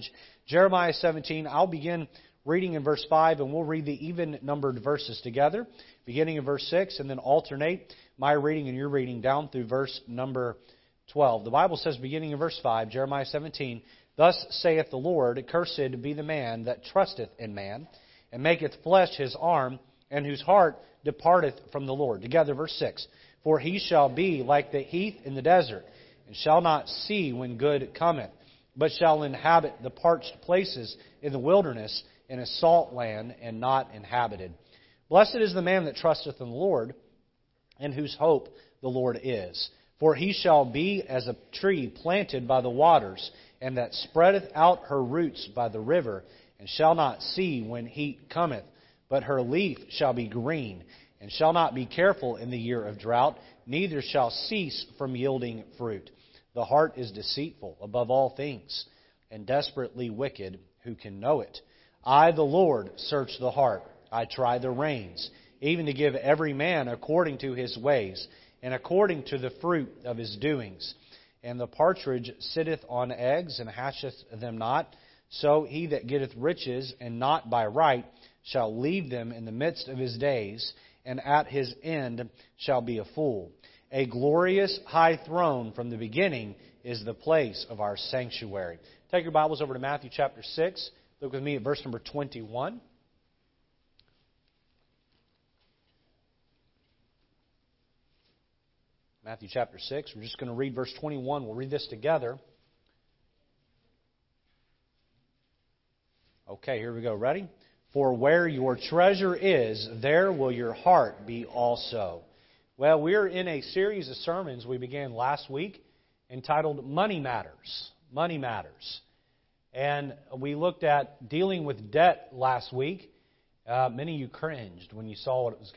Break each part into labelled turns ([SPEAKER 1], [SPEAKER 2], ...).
[SPEAKER 1] passage, Jeremiah 17. I'll begin reading in verse 5, and we'll read the even numbered verses together, beginning in verse 6, and then alternate my reading and your reading down through verse number 12. The Bible says, beginning in verse 5, Jeremiah 17, Thus saith the Lord, Cursed be the man that trusteth in man, and maketh flesh his arm, and whose heart departeth from the Lord. Together, verse 6. For he shall be like the heath in the desert, and shall not see when good cometh, but shall inhabit the parched places in the wilderness, in a salt land, and not inhabited. Blessed is the man that trusteth in the Lord, and whose hope the Lord is. For he shall be as a tree planted by the waters, and that spreadeth out her roots by the river, and shall not see when heat cometh, but her leaf shall be green, and shall not be careful in the year of drought, neither shall cease from yielding fruit. The heart is deceitful above all things, and desperately wicked. Who can know it? I, the Lord, search the heart. I try the reins, even to give every man according to his ways, and according to the fruit of his doings. And the partridge sitteth on eggs, and hatcheth them not. So he that getteth riches, and not by right, shall leave them in the midst of his days and at his end shall be a fool. A glorious high throne from the beginning is the place of our sanctuary. Take your Bibles over to Matthew chapter 6. Look with me at verse number 21. Matthew chapter 6. We're just going to read verse 21. We'll read this together. Okay, here we go. Ready? For where your treasure is, there will your heart be also. Well, we're in a series of sermons we began last week entitled Money Matters. Money Matters. And we looked at dealing with debt last week. Uh, many of you cringed when you saw what was,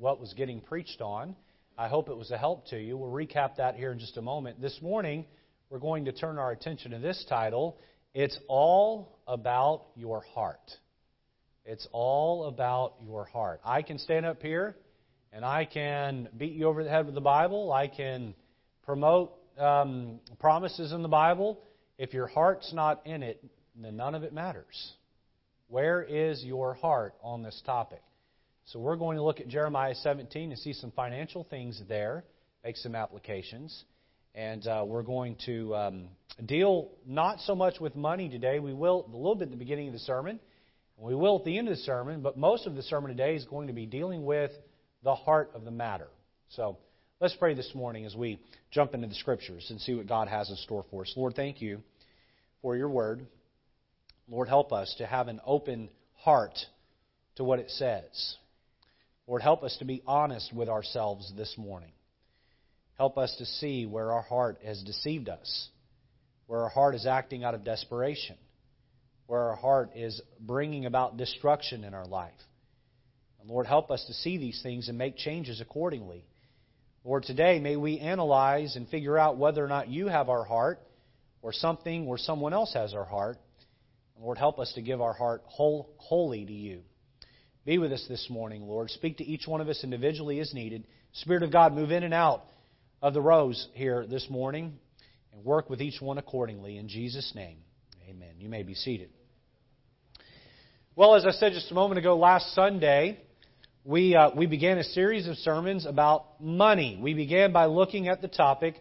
[SPEAKER 1] what was getting preached on. I hope it was a help to you. We'll recap that here in just a moment. This morning, we're going to turn our attention to this title It's All About Your Heart. It's all about your heart. I can stand up here and I can beat you over the head with the Bible. I can promote um, promises in the Bible. If your heart's not in it, then none of it matters. Where is your heart on this topic? So we're going to look at Jeremiah 17 and see some financial things there, make some applications. And uh, we're going to um, deal not so much with money today. We will a little bit at the beginning of the sermon. We will at the end of the sermon, but most of the sermon today is going to be dealing with the heart of the matter. So let's pray this morning as we jump into the scriptures and see what God has in store for us. Lord, thank you for your word. Lord, help us to have an open heart to what it says. Lord, help us to be honest with ourselves this morning. Help us to see where our heart has deceived us, where our heart is acting out of desperation where our heart is bringing about destruction in our life. Lord, help us to see these things and make changes accordingly. Lord, today may we analyze and figure out whether or not you have our heart or something or someone else has our heart. Lord, help us to give our heart whole, wholly to you. Be with us this morning, Lord. Speak to each one of us individually as needed. Spirit of God, move in and out of the rows here this morning and work with each one accordingly. In Jesus' name, amen. You may be seated. Well, as I said just a moment ago, last Sunday, we, uh, we began a series of sermons about money. We began by looking at the topic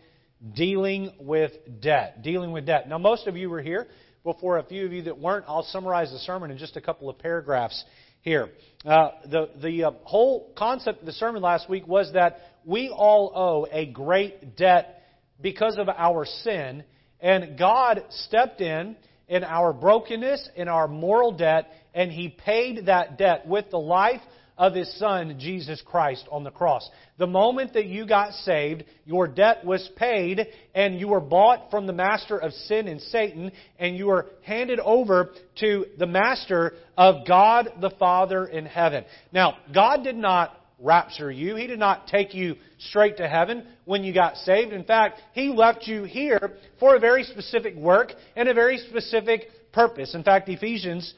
[SPEAKER 1] dealing with debt. Dealing with debt. Now, most of you were here. But for a few of you that weren't, I'll summarize the sermon in just a couple of paragraphs here. Uh, the the uh, whole concept of the sermon last week was that we all owe a great debt because of our sin, and God stepped in in our brokenness, in our moral debt, and He paid that debt with the life of His Son, Jesus Christ, on the cross. The moment that you got saved, your debt was paid, and you were bought from the master of sin and Satan, and you were handed over to the master of God the Father in heaven. Now, God did not rapture you. He did not take you straight to heaven when you got saved. In fact, He left you here for a very specific work and a very specific purpose. In fact, Ephesians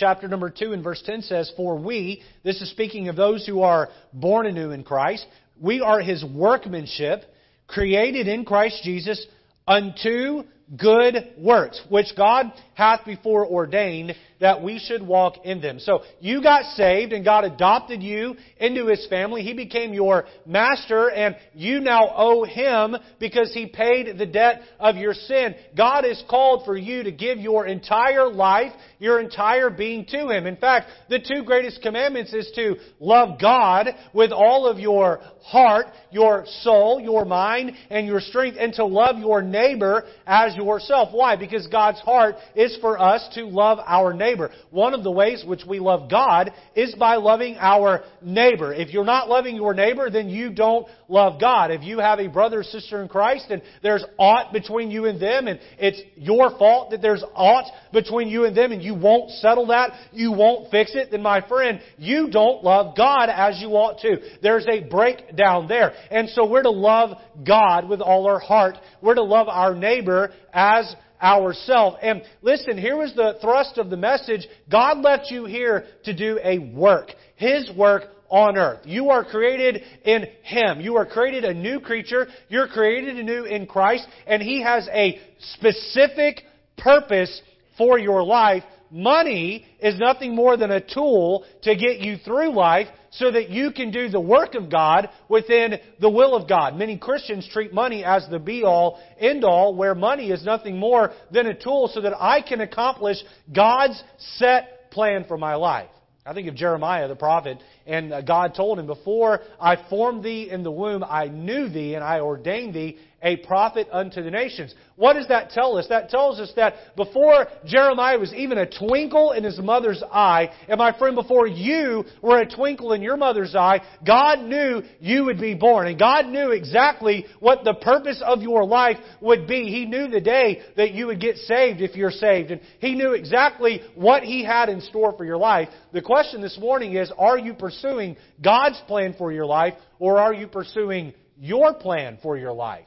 [SPEAKER 1] chapter number 2 and verse 10 says, For we, this is speaking of those who are born anew in Christ, we are His workmanship, created in Christ Jesus unto good works, which God hath before ordained that we should walk in them. So you got saved and God adopted you into His family. He became your master and you now owe Him because He paid the debt of your sin. God is called for you to give your entire life, your entire being to Him. In fact, the two greatest commandments is to love God with all of your heart, your soul, your mind, and your strength, and to love your neighbor as yourself. Why? Because God's heart is for us to love our neighbor neighbor. One of the ways which we love God is by loving our neighbor. If you're not loving your neighbor, then you don't love God. If you have a brother or sister in Christ and there's aught between you and them and it's your fault that there's aught between you and them and you won't settle that, you won't fix it, then my friend, you don't love God as you ought to. There's a breakdown there. And so we're to love God with all our heart. We're to love our neighbor as ourselves. And listen, here was the thrust of the message. God left you here to do a work. His work on earth. You are created in Him. You are created a new creature. You're created anew in Christ. And He has a specific purpose for your life Money is nothing more than a tool to get you through life so that you can do the work of God within the will of God. Many Christians treat money as the be all, end all, where money is nothing more than a tool so that I can accomplish God's set plan for my life. I think of Jeremiah the prophet, and uh, God told him, Before I formed thee in the womb, I knew thee, and I ordained thee a prophet unto the nations. What does that tell us? That tells us that before Jeremiah was even a twinkle in his mother's eye, and my friend, before you were a twinkle in your mother's eye, God knew you would be born. And God knew exactly what the purpose of your life would be. He knew the day that you would get saved if you're saved. And He knew exactly what He had in store for your life. The question this morning is, are you pursuing God's plan for your life, or are you pursuing your plan for your life?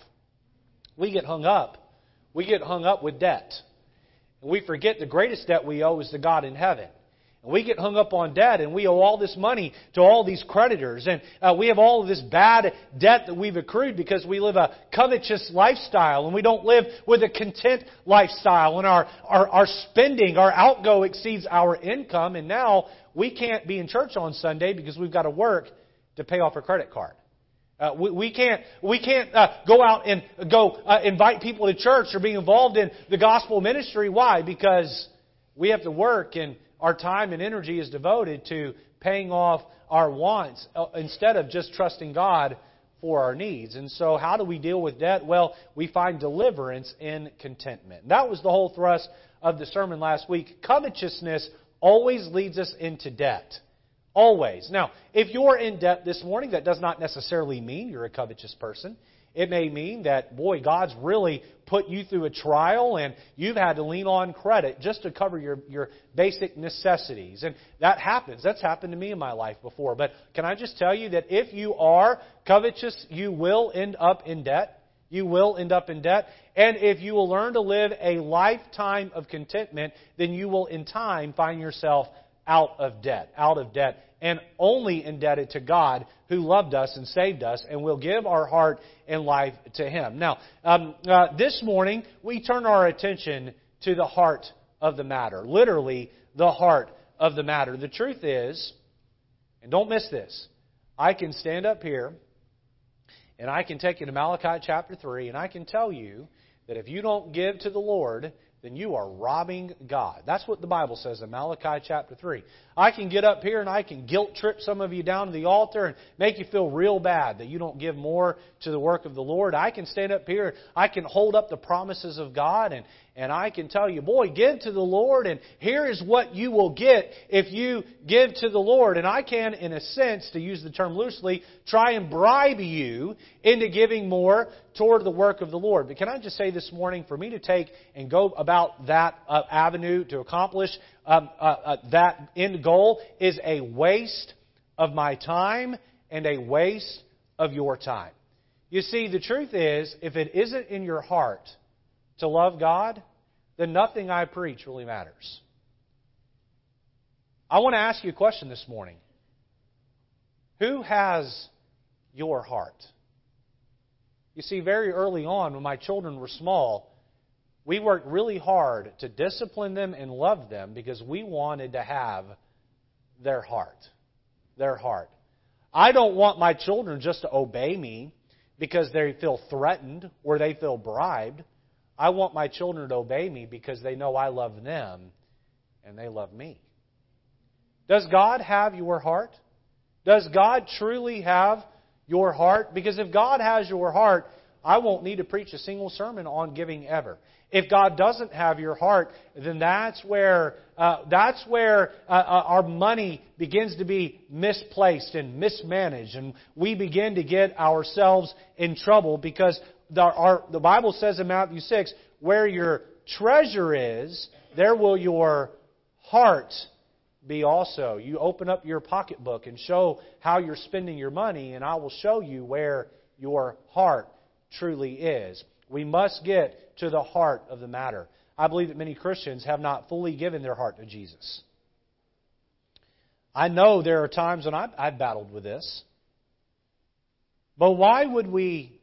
[SPEAKER 1] We get hung up. We get hung up with debt. And we forget the greatest debt we owe is to God in heaven. And we get hung up on debt and we owe all this money to all these creditors. And uh, we have all of this bad debt that we've accrued because we live a covetous lifestyle and we don't live with a content lifestyle. And our, our, our spending, our outgo exceeds our income. And now we can't be in church on Sunday because we've got to work to pay off our credit card. Uh, we, we, can't, we can't uh, go out and go uh, invite people to church or be involved in the gospel ministry. Why? Because we have to work and our time and energy is devoted to paying off our wants uh, instead of just trusting God for our needs. And so, how do we deal with debt? Well, we find deliverance in contentment. That was the whole thrust of the sermon last week. Covetousness always leads us into debt. Always. Now, if you're in debt this morning, that does not necessarily mean you're a covetous person. It may mean that, boy, God's really put you through a trial and you've had to lean on credit just to cover your, your basic necessities. And that happens. That's happened to me in my life before. But can I just tell you that if you are covetous, you will end up in debt. You will end up in debt. And if you will learn to live a lifetime of contentment, then you will in time find yourself out of debt, out of debt, and only indebted to God who loved us and saved us, and will give our heart and life to Him. Now, um, uh, this morning, we turn our attention to the heart of the matter. Literally, the heart of the matter. The truth is, and don't miss this, I can stand up here and I can take you to Malachi chapter 3, and I can tell you that if you don't give to the Lord, then you are robbing God. That's what the Bible says in Malachi chapter 3. I can get up here and I can guilt trip some of you down to the altar and make you feel real bad that you don't give more to the work of the Lord. I can stand up here, I can hold up the promises of God and, and I can tell you, boy, give to the Lord, and here is what you will get if you give to the Lord. And I can, in a sense, to use the term loosely, try and bribe you into giving more toward the work of the Lord. But can I just say this morning, for me to take and go about that uh, avenue to accomplish um, uh, uh, that end goal is a waste of my time and a waste of your time. You see, the truth is, if it isn't in your heart, to love God, then nothing I preach really matters. I want to ask you a question this morning. Who has your heart? You see, very early on, when my children were small, We worked really hard to discipline them and love them because we wanted to have their heart. Their heart. I don't want my children just to obey me because they feel threatened or they feel bribed. I want my children to obey me because they know I love them and they love me. Does God have your heart? Does God truly have your heart? Because if God has your heart, I won't need to preach a single sermon on giving ever. If God doesn't have your heart, then that's where uh, that's where uh, uh, our money begins to be misplaced and mismanaged, and we begin to get ourselves in trouble because the, our, the Bible says in Matthew six, "Where your treasure is, there will your heart be also." You open up your pocketbook and show how you're spending your money, and I will show you where your heart truly is. We must get to the heart of the matter. I believe that many Christians have not fully given their heart to Jesus. I know there are times when I've, I've battled with this. But why would we,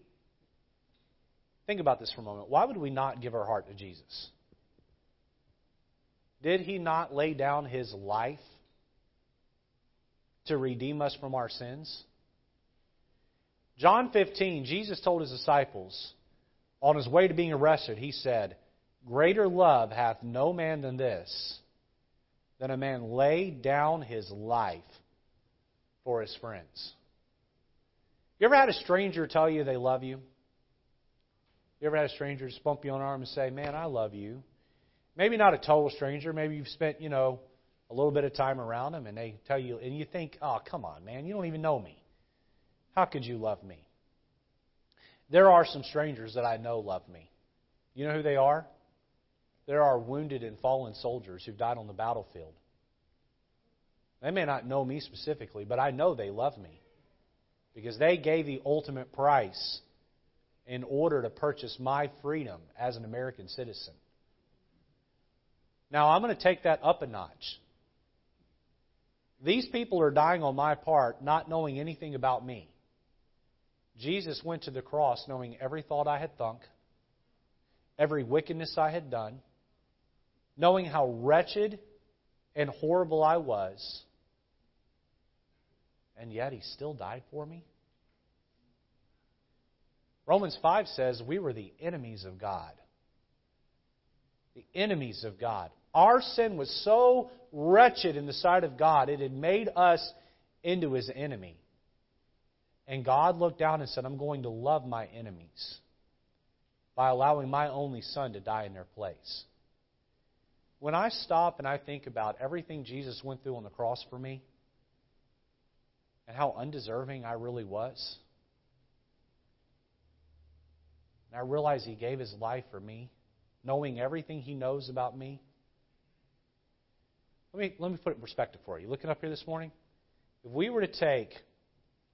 [SPEAKER 1] think about this for a moment, why would we not give our heart to Jesus? Did he not lay down his life to redeem us from our sins? John 15, Jesus told his disciples, on his way to being arrested, he said, Greater love hath no man than this, than a man lay down his life for his friends. You ever had a stranger tell you they love you? You ever had a stranger just bump you on the arm and say, Man, I love you? Maybe not a total stranger. Maybe you've spent, you know, a little bit of time around them and they tell you, and you think, Oh, come on, man, you don't even know me. How could you love me? There are some strangers that I know love me. You know who they are? There are wounded and fallen soldiers who've died on the battlefield. They may not know me specifically, but I know they love me because they gave the ultimate price in order to purchase my freedom as an American citizen. Now, I'm going to take that up a notch. These people are dying on my part, not knowing anything about me. Jesus went to the cross knowing every thought I had thunk, every wickedness I had done, knowing how wretched and horrible I was, and yet He still died for me? Romans 5 says we were the enemies of God. The enemies of God. Our sin was so wretched in the sight of God, it had made us into His enemy. And God looked down and said, I'm going to love my enemies by allowing my only son to die in their place. When I stop and I think about everything Jesus went through on the cross for me and how undeserving I really was, and I realize He gave His life for me, knowing everything He knows about me. Let me, let me put it in perspective for you. Looking up here this morning, if we were to take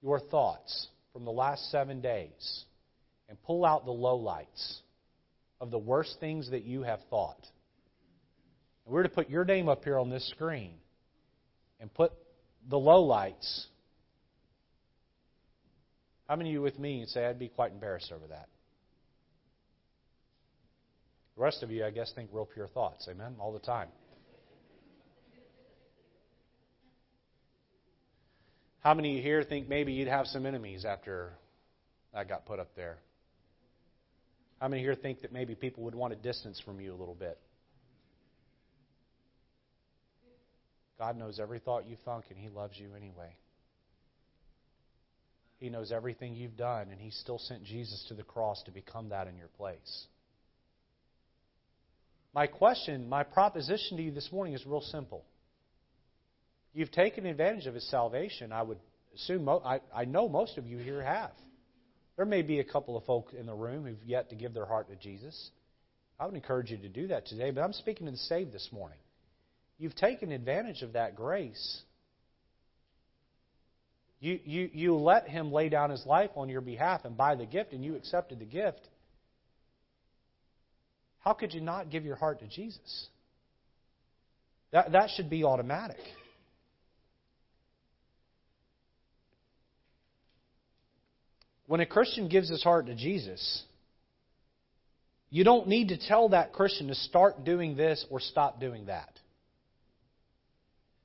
[SPEAKER 1] your thoughts from the last seven days and pull out the lowlights of the worst things that you have thought. And we were to put your name up here on this screen and put the lowlights. How many of you with me and say I'd be quite embarrassed over that? The rest of you, I guess, think real pure thoughts. Amen? All the time. How many of you here think maybe you'd have some enemies after that got put up there? How many here think that maybe people would want a distance from you a little bit? God knows every thought you thunk, and He loves you anyway. He knows everything you've done, and He still sent Jesus to the cross to become that in your place. My question, my proposition to you this morning is real simple. You've taken advantage of his salvation. I would assume, I, I know most of you here have. There may be a couple of folk in the room who've yet to give their heart to Jesus. I would encourage you to do that today, but I'm speaking to the saved this morning. You've taken advantage of that grace. You, you, you let him lay down his life on your behalf and buy the gift, and you accepted the gift. How could you not give your heart to Jesus? That, that should be automatic. When a Christian gives his heart to Jesus, you don't need to tell that Christian to start doing this or stop doing that.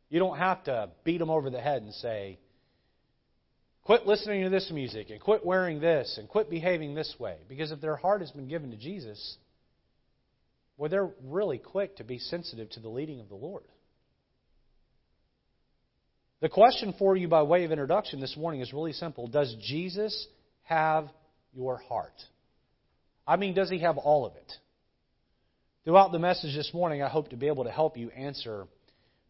[SPEAKER 1] You don't have to beat them over the head and say, quit listening to this music and quit wearing this and quit behaving this way. Because if their heart has been given to Jesus, well, they're really quick to be sensitive to the leading of the Lord. The question for you by way of introduction this morning is really simple Does Jesus have your heart? I mean, does he have all of it? Throughout the message this morning, I hope to be able to help you answer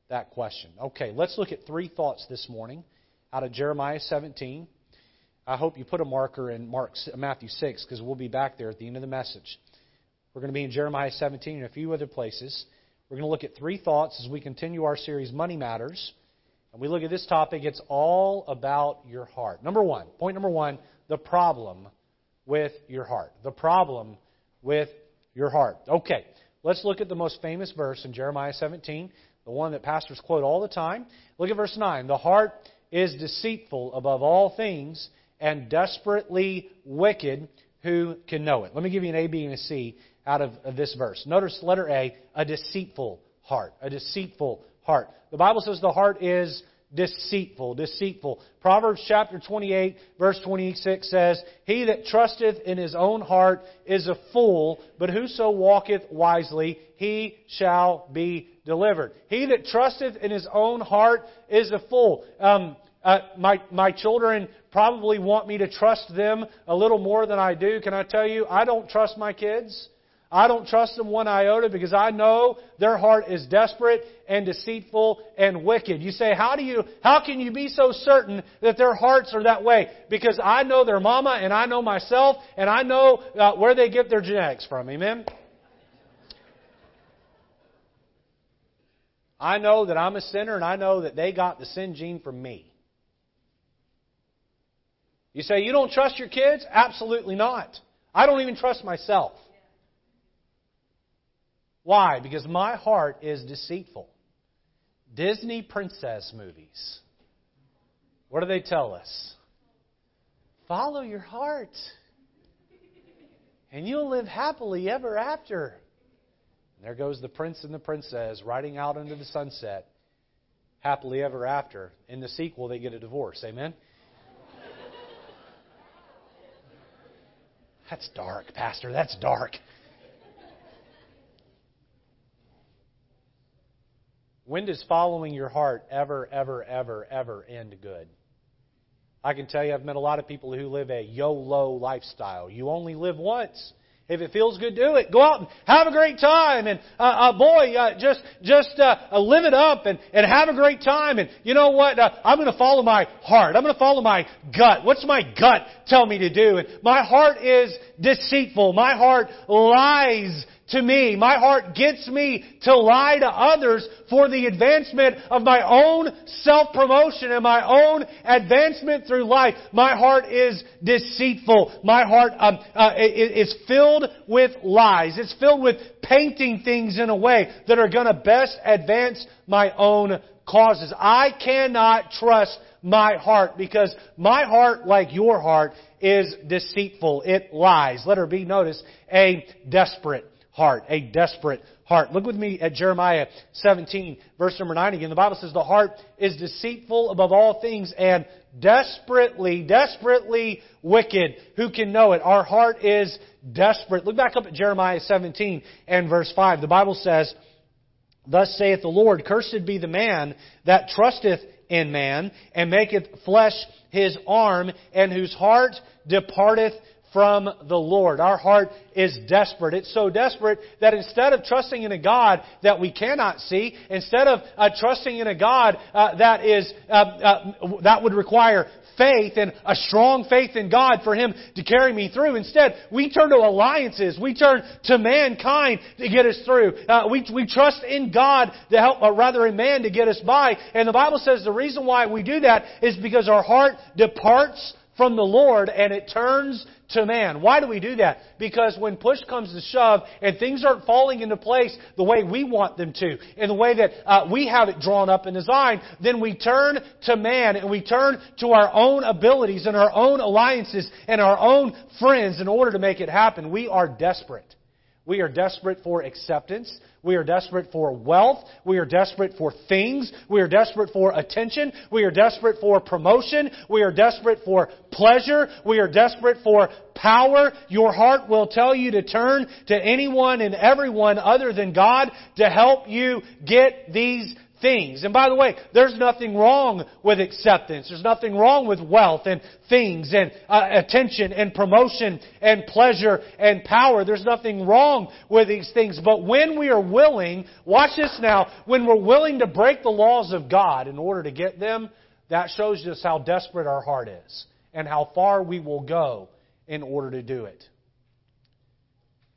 [SPEAKER 1] that question. Okay, let's look at three thoughts this morning out of Jeremiah 17. I hope you put a marker in Mark, Matthew 6 because we'll be back there at the end of the message. We're going to be in Jeremiah 17 and a few other places. We're going to look at three thoughts as we continue our series, Money Matters. And we look at this topic, it's all about your heart. Number one, point number one, the problem with your heart. The problem with your heart. Okay, let's look at the most famous verse in Jeremiah 17, the one that pastors quote all the time. Look at verse 9. The heart is deceitful above all things and desperately wicked. Who can know it? Let me give you an A, B, and a C out of, this verse. Notice letter A, a deceitful heart. A deceitful heart. The Bible says the heart is deceitful, deceitful. Proverbs chapter 28, verse 26 says, He that trusteth in his own heart is a fool, but whoso walketh wisely, he shall be delivered. He that trusteth in his own heart is a fool. Um, uh, my my children probably want me to trust them a little more than I do. Can I tell you? I don't trust my kids. I don't trust them one iota because I know their heart is desperate and deceitful and wicked. You say, how do you, how can you be so certain that their hearts are that way? Because I know their mama and I know myself and I know uh, where they get their genetics from. Amen? I know that I'm a sinner and I know that they got the sin gene from me. You say, you don't trust your kids? Absolutely not. I don't even trust myself. Why? Because my heart is deceitful. Disney princess movies. What do they tell us? Follow your heart, and you'll live happily ever after. And there goes the prince and the princess riding out into the sunset, happily ever after. In the sequel, they get a divorce. Amen? That's dark, Pastor. That's dark. When does following your heart ever, ever, ever, ever end good? I can tell you, I've met a lot of people who live a YOLO lifestyle. You only live once. If it feels good, do it. Go out and have a great time. And uh, uh, boy, uh, just just uh, uh, live it up and, and have a great time. And you know what? Uh, I'm going to follow my heart. I'm going to follow my gut. What's my gut tell me to do? And my heart is deceitful. My heart lies to me. My heart gets me to lie to others for the advancement of my own self-promotion and my own advancement through life. My heart is deceitful. My heart um, uh, is filled with lies. It's filled with painting things in a way that are going to best advance my own causes. I cannot trust my heart because my heart, like your heart, is deceitful. It lies. Let her be noticed, a desperate heart, a desperate heart. Look with me at Jeremiah 17, verse number 9 again. The Bible says, The heart is deceitful above all things and desperately, desperately wicked. Who can know it? Our heart is desperate. Look back up at Jeremiah 17 and verse 5. The Bible says, Thus saith the Lord, Cursed be the man that trusteth in man, and maketh flesh his arm, and whose heart departeth from the Lord. Our heart is desperate. It's so desperate that instead of trusting in a God that we cannot see, instead of uh, trusting in a God uh, that is uh, uh, that would require faith and a strong faith in God for Him to carry me through. Instead, we turn to alliances. We turn to mankind to get us through. Uh, we, we trust in God to help, or rather in man to get us by. And the Bible says the reason why we do that is because our heart departs from the Lord and it turns to man. Why do we do that? Because when push comes to shove and things aren't falling into place the way we want them to, in the way that uh, we have it drawn up and designed, then we turn to man and we turn to our own abilities and our own alliances and our own friends in order to make it happen. We are desperate. We are desperate for acceptance. We are desperate for wealth. We are desperate for things. We are desperate for attention. We are desperate for promotion. We are desperate for pleasure. We are desperate for power. Your heart will tell you to turn to anyone and everyone other than God to help you get these things. And by the way, there's nothing wrong with acceptance. There's nothing wrong with wealth and things and uh, attention and promotion and pleasure and power. There's nothing wrong with these things. But when we are willing, watch this now, when we're willing to break the laws of God in order to get them, that shows us how desperate our heart is and how far we will go in order to do it.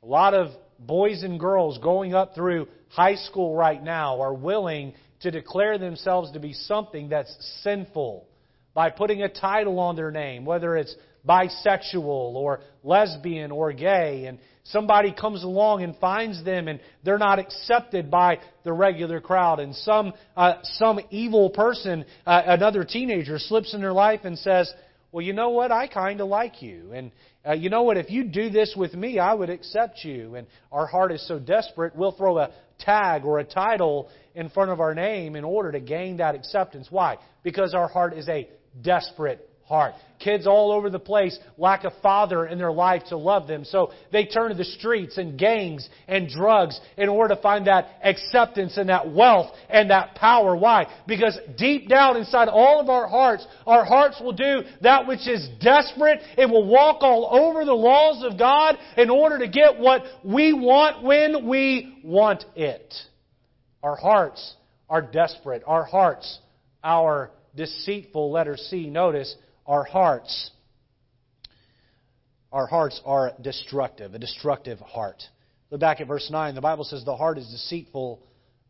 [SPEAKER 1] A lot of boys and girls going up through high school right now are willing to declare themselves to be something that's sinful by putting a title on their name, whether it's bisexual or lesbian or gay, and somebody comes along and finds them and they're not accepted by the regular crowd, and some uh, some evil person, uh, another teenager, slips in their life and says, "Well, you know what? I kind of like you, and uh, you know what? If you do this with me, I would accept you." And our heart is so desperate, we'll throw a tag or a title in front of our name in order to gain that acceptance. Why? Because our heart is a desperate heart. Kids all over the place lack a father in their life to love them. So they turn to the streets and gangs and drugs in order to find that acceptance and that wealth and that power. Why? Because deep down inside all of our hearts, our hearts will do that which is desperate. It will walk all over the laws of God in order to get what we want when we want it. Our hearts are desperate. Our hearts our deceitful. Letter C. Notice, our hearts. Our hearts are destructive, a destructive heart. Look back at verse 9. The Bible says, The heart is deceitful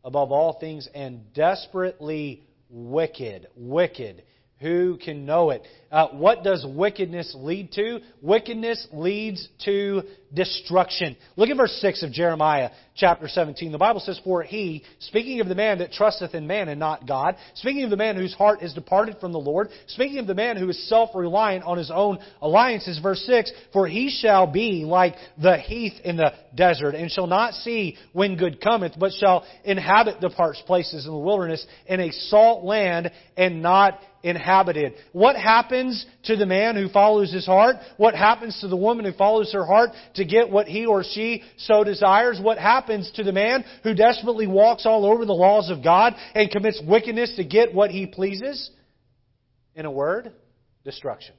[SPEAKER 1] above all things and desperately wicked. Wicked. Who can know it? Uh, what does wickedness lead to? Wickedness leads to destruction. Look at verse 6 of Jeremiah chapter 17. The Bible says, For he, speaking of the man that trusteth in man and not God, speaking of the man whose heart is departed from the Lord, speaking of the man who is self reliant on his own alliances, verse 6, For he shall be like the heath in the desert, and shall not see when good cometh, but shall inhabit the parched places in the wilderness, in a salt land, and not inhabited. What happens to the man who follows his heart? What happens to the woman who follows her heart to get what he or she so desires? What happens to the man who desperately walks all over the laws of God and commits wickedness to get what he pleases? In a word, destruction.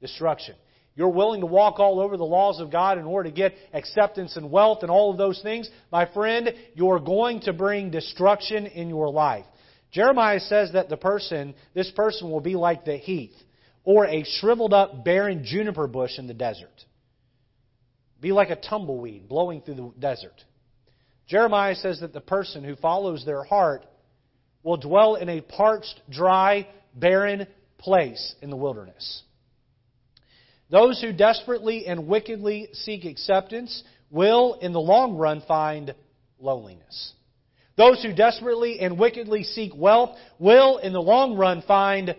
[SPEAKER 1] Destruction. You're willing to walk all over the laws of God in order to get acceptance and wealth and all of those things, my friend, you're going to bring destruction in your life. Jeremiah says that the person, this person will be like the heath or a shriveled up barren juniper bush in the desert. Be like a tumbleweed blowing through the desert. Jeremiah says that the person who follows their heart will dwell in a parched, dry, barren place in the wilderness. Those who desperately and wickedly seek acceptance will, in the long run, find loneliness. Those who desperately and wickedly seek wealth will, in the long run, find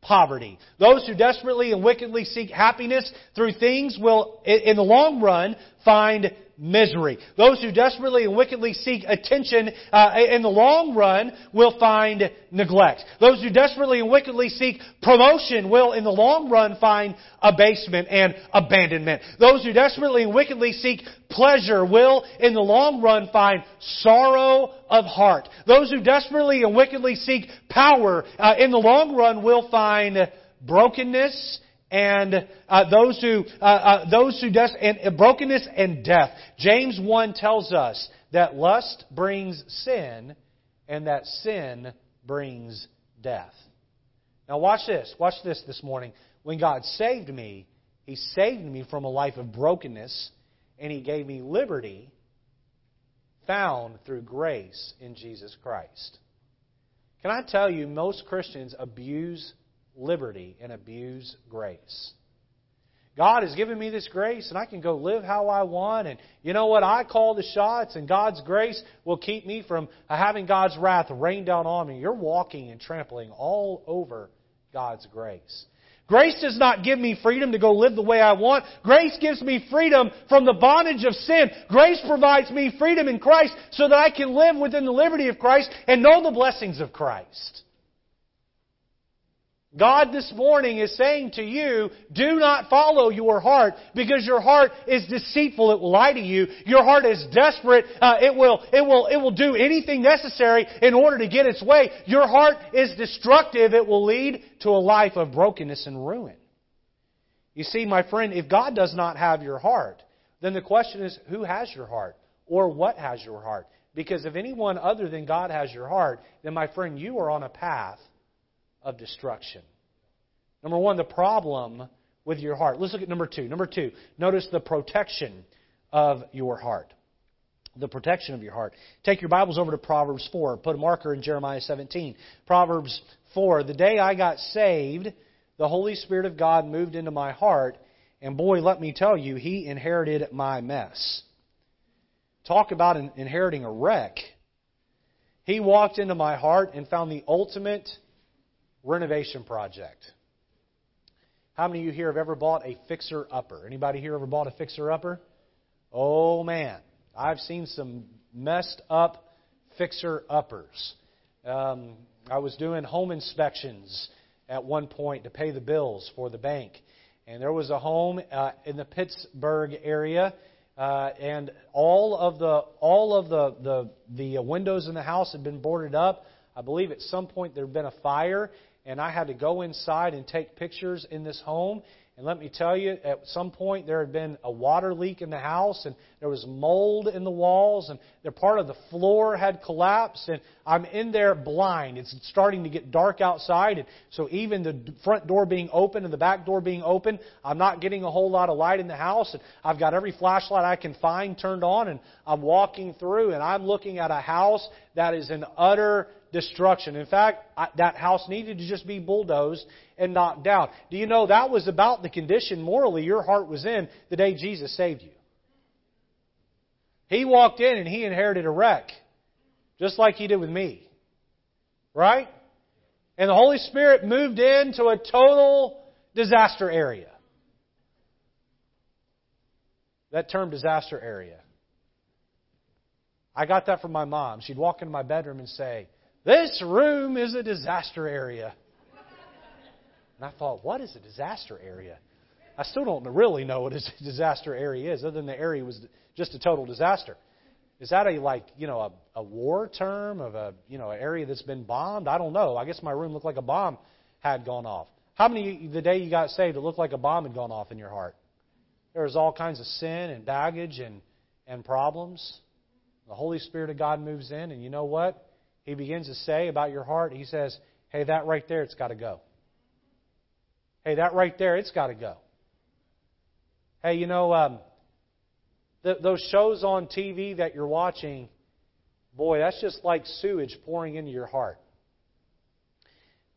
[SPEAKER 1] poverty. Those who desperately and wickedly seek happiness through things will, in the long run, find misery. Those who desperately and wickedly seek attention uh, in the long run will find neglect. Those who desperately and wickedly seek promotion will in the long run find abasement and abandonment. Those who desperately and wickedly seek pleasure will in the long run find sorrow of heart. Those who desperately and wickedly seek power uh, in the long run will find brokenness and uh, those who uh, uh, those who and, and brokenness and death. James one tells us that lust brings sin, and that sin brings death. Now watch this. Watch this this morning. When God saved me, He saved me from a life of brokenness, and He gave me liberty found through grace in Jesus Christ. Can I tell you, most Christians abuse liberty and abuse grace. God has given me this grace and I can go live how I want and you know what? I call the shots and God's grace will keep me from having God's wrath rain down on me. You're walking and trampling all over God's grace. Grace does not give me freedom to go live the way I want. Grace gives me freedom from the bondage of sin. Grace provides me freedom in Christ so that I can live within the liberty of Christ and know the blessings of Christ. God this morning is saying to you, do not follow your heart because your heart is deceitful. It will lie to you. Your heart is desperate. Uh, it will, it will, it will do anything necessary in order to get its way. Your heart is destructive. It will lead to a life of brokenness and ruin. You see, my friend, if God does not have your heart, then the question is, who has your heart? Or what has your heart? Because if anyone other than God has your heart, then my friend, you are on a path of destruction. Number one, the problem with your heart. Let's look at number two. Number two, notice the protection of your heart. The protection of your heart. Take your Bibles over to Proverbs 4. Put a marker in Jeremiah 17. Proverbs 4. The day I got saved, the Holy Spirit of God moved into my heart, and boy, let me tell you, He inherited my mess. Talk about inheriting a wreck. He walked into my heart and found the ultimate renovation project. How many of you here have ever bought a fixer upper? Anybody here ever bought a fixer upper? Oh man, I've seen some messed up fixer uppers. Um, I was doing home inspections at one point to pay the bills for the bank, and there was a home uh, in the Pittsburgh area. Uh, and all of the all of the, the the windows in the house had been boarded up. I believe at some point there had been a fire, and I had to go inside and take pictures in this home. And let me tell you, at some point there had been a water leak in the house, and there was mold in the walls, and the part of the floor had collapsed, and I'm in there blind. It's starting to get dark outside, and so even the front door being open and the back door being open, I'm not getting a whole lot of light in the house, and I've got every flashlight I can find turned on, and I'm walking through, and I'm looking at a house that is in utter destruction. In fact, that house needed to just be bulldozed and knocked down. Do you know that was about the condition morally your heart was in the day Jesus saved you? He walked in and he inherited a wreck, just like he did with me. Right? And the Holy Spirit moved into a total disaster area. That term disaster area. I got that from my mom. She'd walk into my bedroom and say, this room is a disaster area. And I thought, what is a disaster area? I still don't really know what a disaster area is, other than the area was just a total disaster. Is that a like you know a, a war term of a you know an area that's been bombed? I don't know. I guess my room looked like a bomb had gone off. How many the day you got saved it looked like a bomb had gone off in your heart? There was all kinds of sin and baggage and and problems. The Holy Spirit of God moves in, and you know what? He begins to say about your heart, he says, hey, that right there, it's got to go. Hey, that right there, it's got to go. Hey, you know, um, th- those shows on TV that you're watching, boy, that's just like sewage pouring into your heart.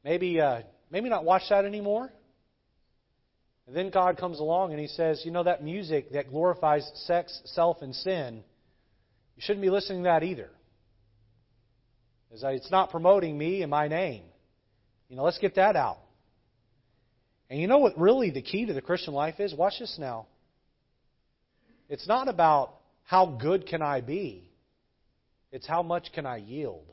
[SPEAKER 1] Maybe, uh, maybe not watch that anymore. And then God comes along and He says, you know, that music that glorifies sex, self, and sin, you shouldn't be listening to that either. It's not promoting me and my name. You know, let's get that out. And you know what really the key to the Christian life is? Watch this now. It's not about how good can I be. It's how much can I yield.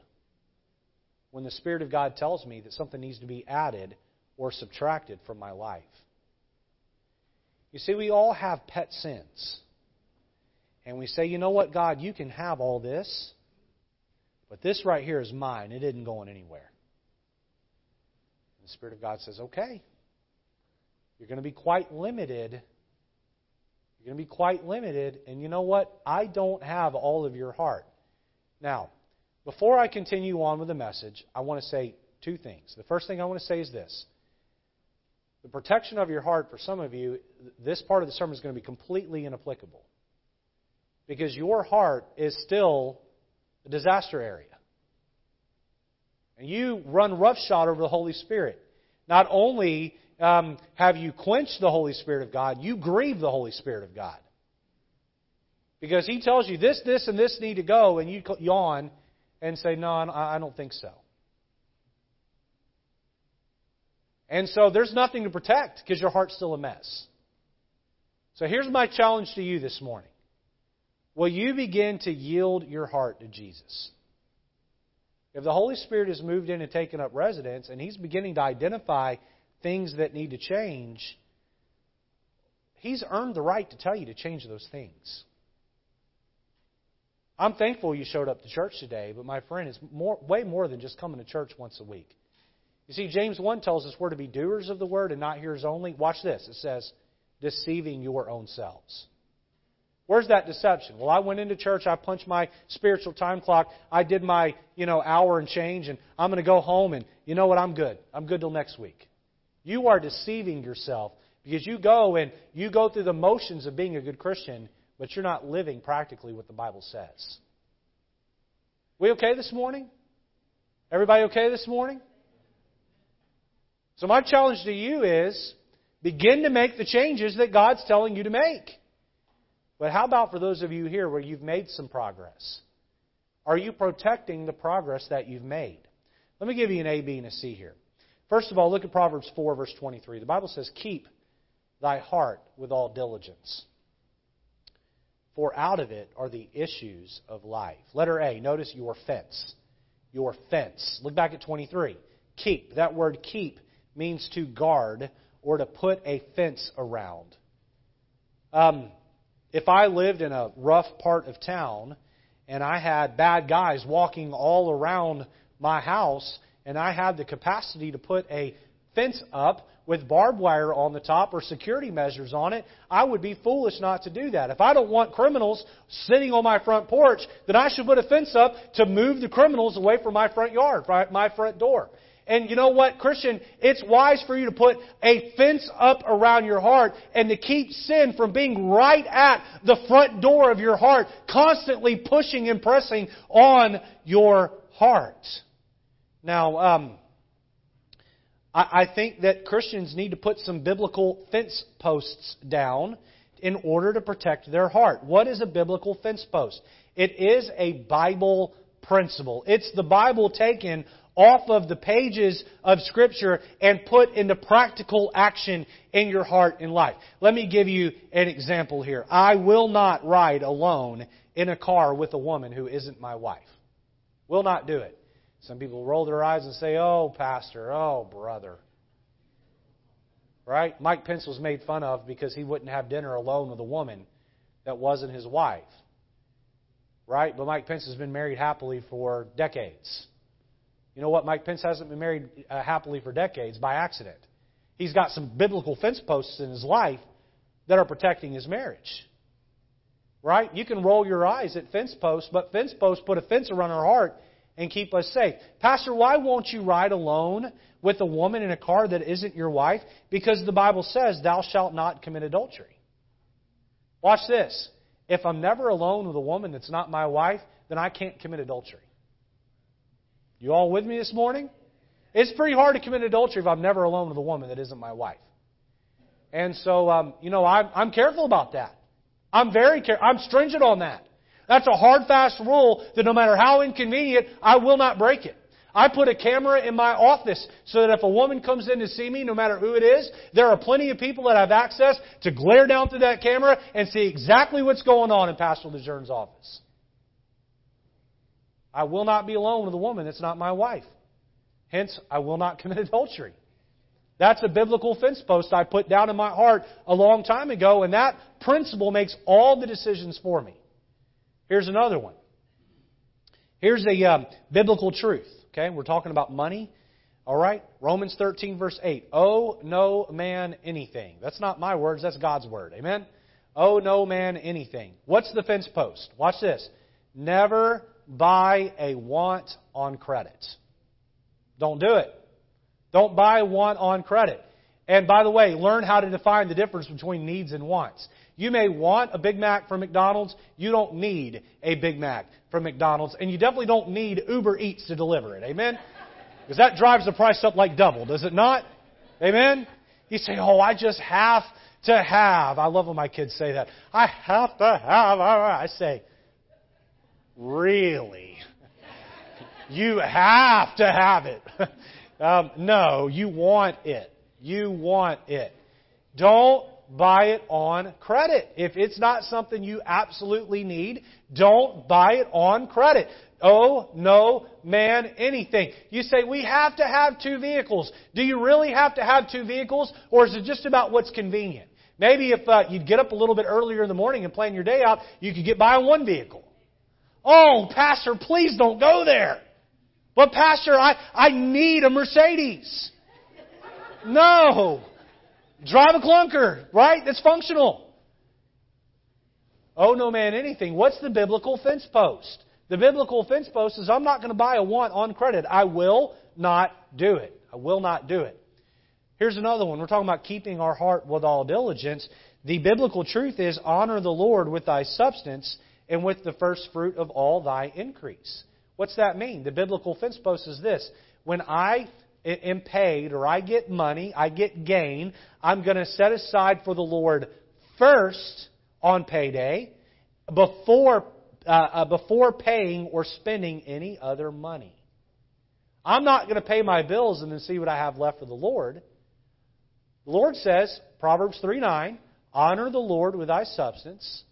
[SPEAKER 1] When the Spirit of God tells me that something needs to be added or subtracted from my life. You see, we all have pet sins. And we say, you know what, God, you can have all this. But this right here is mine. It isn't going anywhere. And the Spirit of God says, okay. You're going to be quite limited. You're going to be quite limited. And you know what? I don't have all of your heart. Now, before I continue on with the message, I want to say two things. The first thing I want to say is this. The protection of your heart, for some of you, this part of the sermon is going to be completely inapplicable. Because your heart is still a disaster area. And you run roughshod over the Holy Spirit. Not only um, have you quenched the Holy Spirit of God, you grieve the Holy Spirit of God. Because He tells you this, this, and this need to go, and you yawn and say, No, I don't think so. And so there's nothing to protect because your heart's still a mess. So here's my challenge to you this morning. Will you begin to yield your heart to Jesus? If the Holy Spirit has moved in and taken up residence and He's beginning to identify things that need to change, He's earned the right to tell you to change those things. I'm thankful you showed up to church today, but my friend, it's more, way more than just coming to church once a week. You see, James 1 tells us we're to be doers of the word and not hearers only. Watch this. It says, deceiving your own selves. Where's that deception? Well, I went into church, I punched my spiritual time clock, I did my, you know, hour and change, and I'm going to go home and you know what, I'm good. I'm good till next week. You are deceiving yourself because you go and you go through the motions of being a good Christian, but you're not living practically what the Bible says. We okay this morning? Everybody okay this morning? So my challenge to you is begin to make the changes that God's telling you to make. But how about for those of you here where you've made some progress? Are you protecting the progress that you've made? Let me give you an A, B, and a C here. First of all, look at Proverbs 4, verse 23. The Bible says, Keep thy heart with all diligence, for out of it are the issues of life. Letter A, notice your fence. Your fence. Look back at 23. Keep. That word keep means to guard or to put a fence around. Um, if I lived in a rough part of town and I had bad guys walking all around my house and I had the capacity to put a fence up with barbed wire on the top or security measures on it, I would be foolish not to do that. If I don't want criminals sitting on my front porch, then I should put a fence up to move the criminals away from my front yard, my front door. And you know what, Christian? It's wise for you to put a fence up around your heart and to keep sin from being right at the front door of your heart, constantly pushing and pressing on your heart. Now, um, I, I think that Christians need to put some biblical fence posts down in order to protect their heart. What is a biblical fence post? It is a Bible principle. It's the Bible taken off of the pages of Scripture and put into practical action in your heart and life. Let me give you an example here. I will not ride alone in a car with a woman who isn't my wife. Will not do it. Some people roll their eyes and say, Oh, Pastor, oh, brother. Right? Mike Pence was made fun of because he wouldn't have dinner alone with a woman that wasn't his wife. Right? But Mike Pence has been married happily for decades. You know what? Mike Pence hasn't been married uh, happily for decades by accident. He's got some biblical fence posts in his life that are protecting his marriage. Right? You can roll your eyes at fence posts, but fence posts put a fence around our heart and keep us safe. Pastor, why won't you ride alone with a woman in a car that isn't your wife? Because the Bible says, Thou shalt not commit adultery. Watch this. If I'm never alone with a woman that's not my wife, then I can't commit adultery. You all with me this morning? It's pretty hard to commit adultery if I'm never alone with a woman that isn't my wife. And so, um, you know, I'm, I'm careful about that. I'm very careful. I'm stringent on that. That's a hard, fast rule that no matter how inconvenient, I will not break it. I put a camera in my office so that if a woman comes in to see me, no matter who it is, there are plenty of people that have access to glare down through that camera and see exactly what's going on in Pastor Lejeun's office. I will not be alone with a woman that's not my wife. Hence, I will not commit adultery. That's a biblical fence post I put down in my heart a long time ago, and that principle makes all the decisions for me. Here's another one. Here's a um, biblical truth. Okay, we're talking about money. All right, Romans 13, verse 8. Owe no man anything. That's not my words, that's God's word. Amen? Owe no man anything. What's the fence post? Watch this. Never buy a want on credit. Don't do it. Don't buy want on credit. And by the way, learn how to define the difference between needs and wants. You may want a Big Mac from McDonald's. You don't need a Big Mac from McDonald's. And you definitely don't need Uber Eats to deliver it. Amen? Because that drives the price up like double, does it not? Amen? You say, oh, I just have to have. I love when my kids say that. I have to have. I say, Really? You have to have it. Um, no, you want it. You want it. Don't buy it on credit. If it's not something you absolutely need, don't buy it on credit. Oh, no man anything. You say, we have to have two vehicles. Do you really have to have two vehicles? Or is it just about what's convenient? Maybe if uh, you'd get up a little bit earlier in the morning and plan your day out, you could get by on one vehicle. Oh, Pastor, please don't go there. But Pastor, I, I need a Mercedes. No. Drive a clunker, right? That's functional. Oh, no man anything. What's the biblical fence post? The biblical fence post is I'm not going to buy a want on credit. I will not do it. I will not do it. Here's another one. We're talking about keeping our heart with all diligence. The biblical truth is honor the Lord with thy substance and with the first fruit of all thy increase. What's that mean? The biblical fence post is this. When I am paid or I get money, I get gain, I'm going to set aside for the Lord first on payday before, uh, uh, before paying or spending any other money. I'm not going to pay my bills and then see what I have left for the Lord. The Lord says, Proverbs 3 9, honor the Lord with thy substance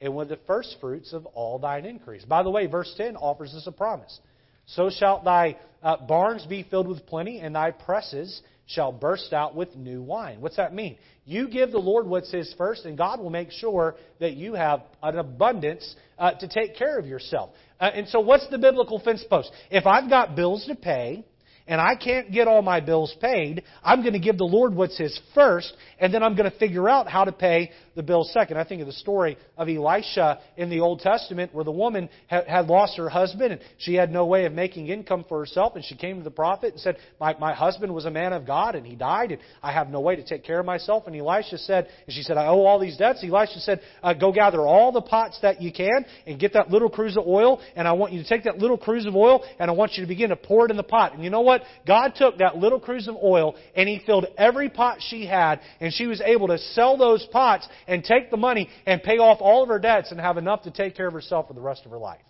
[SPEAKER 1] and with the first fruits of all thine increase. By the way, verse 10 offers us a promise. So shalt thy uh, barns be filled with plenty, and thy presses shall burst out with new wine. What's that mean? You give the Lord what's His first, and God will make sure that you have an abundance uh, to take care of yourself. Uh, and so, what's the biblical fence post? If I've got bills to pay, and I can't get all my bills paid, I'm going to give the Lord what's His first, and then I'm going to figure out how to pay the bills second. I think of the story of Elisha in the Old Testament where the woman had lost her husband and she had no way of making income for herself, and she came to the prophet and said, My, my husband was a man of God, and he died, and I have no way to take care of myself. And Elisha said, and she said, I owe all these debts. Elisha said, uh, Go gather all the pots that you can and get that little cruse of oil, and I want you to take that little cruse of oil, and I want you to begin to pour it in the pot. And you know what? What? God took that little cruse of oil and He filled every pot she had, and she was able to sell those pots and take the money and pay off all of her debts and have enough to take care of herself for the rest of her life.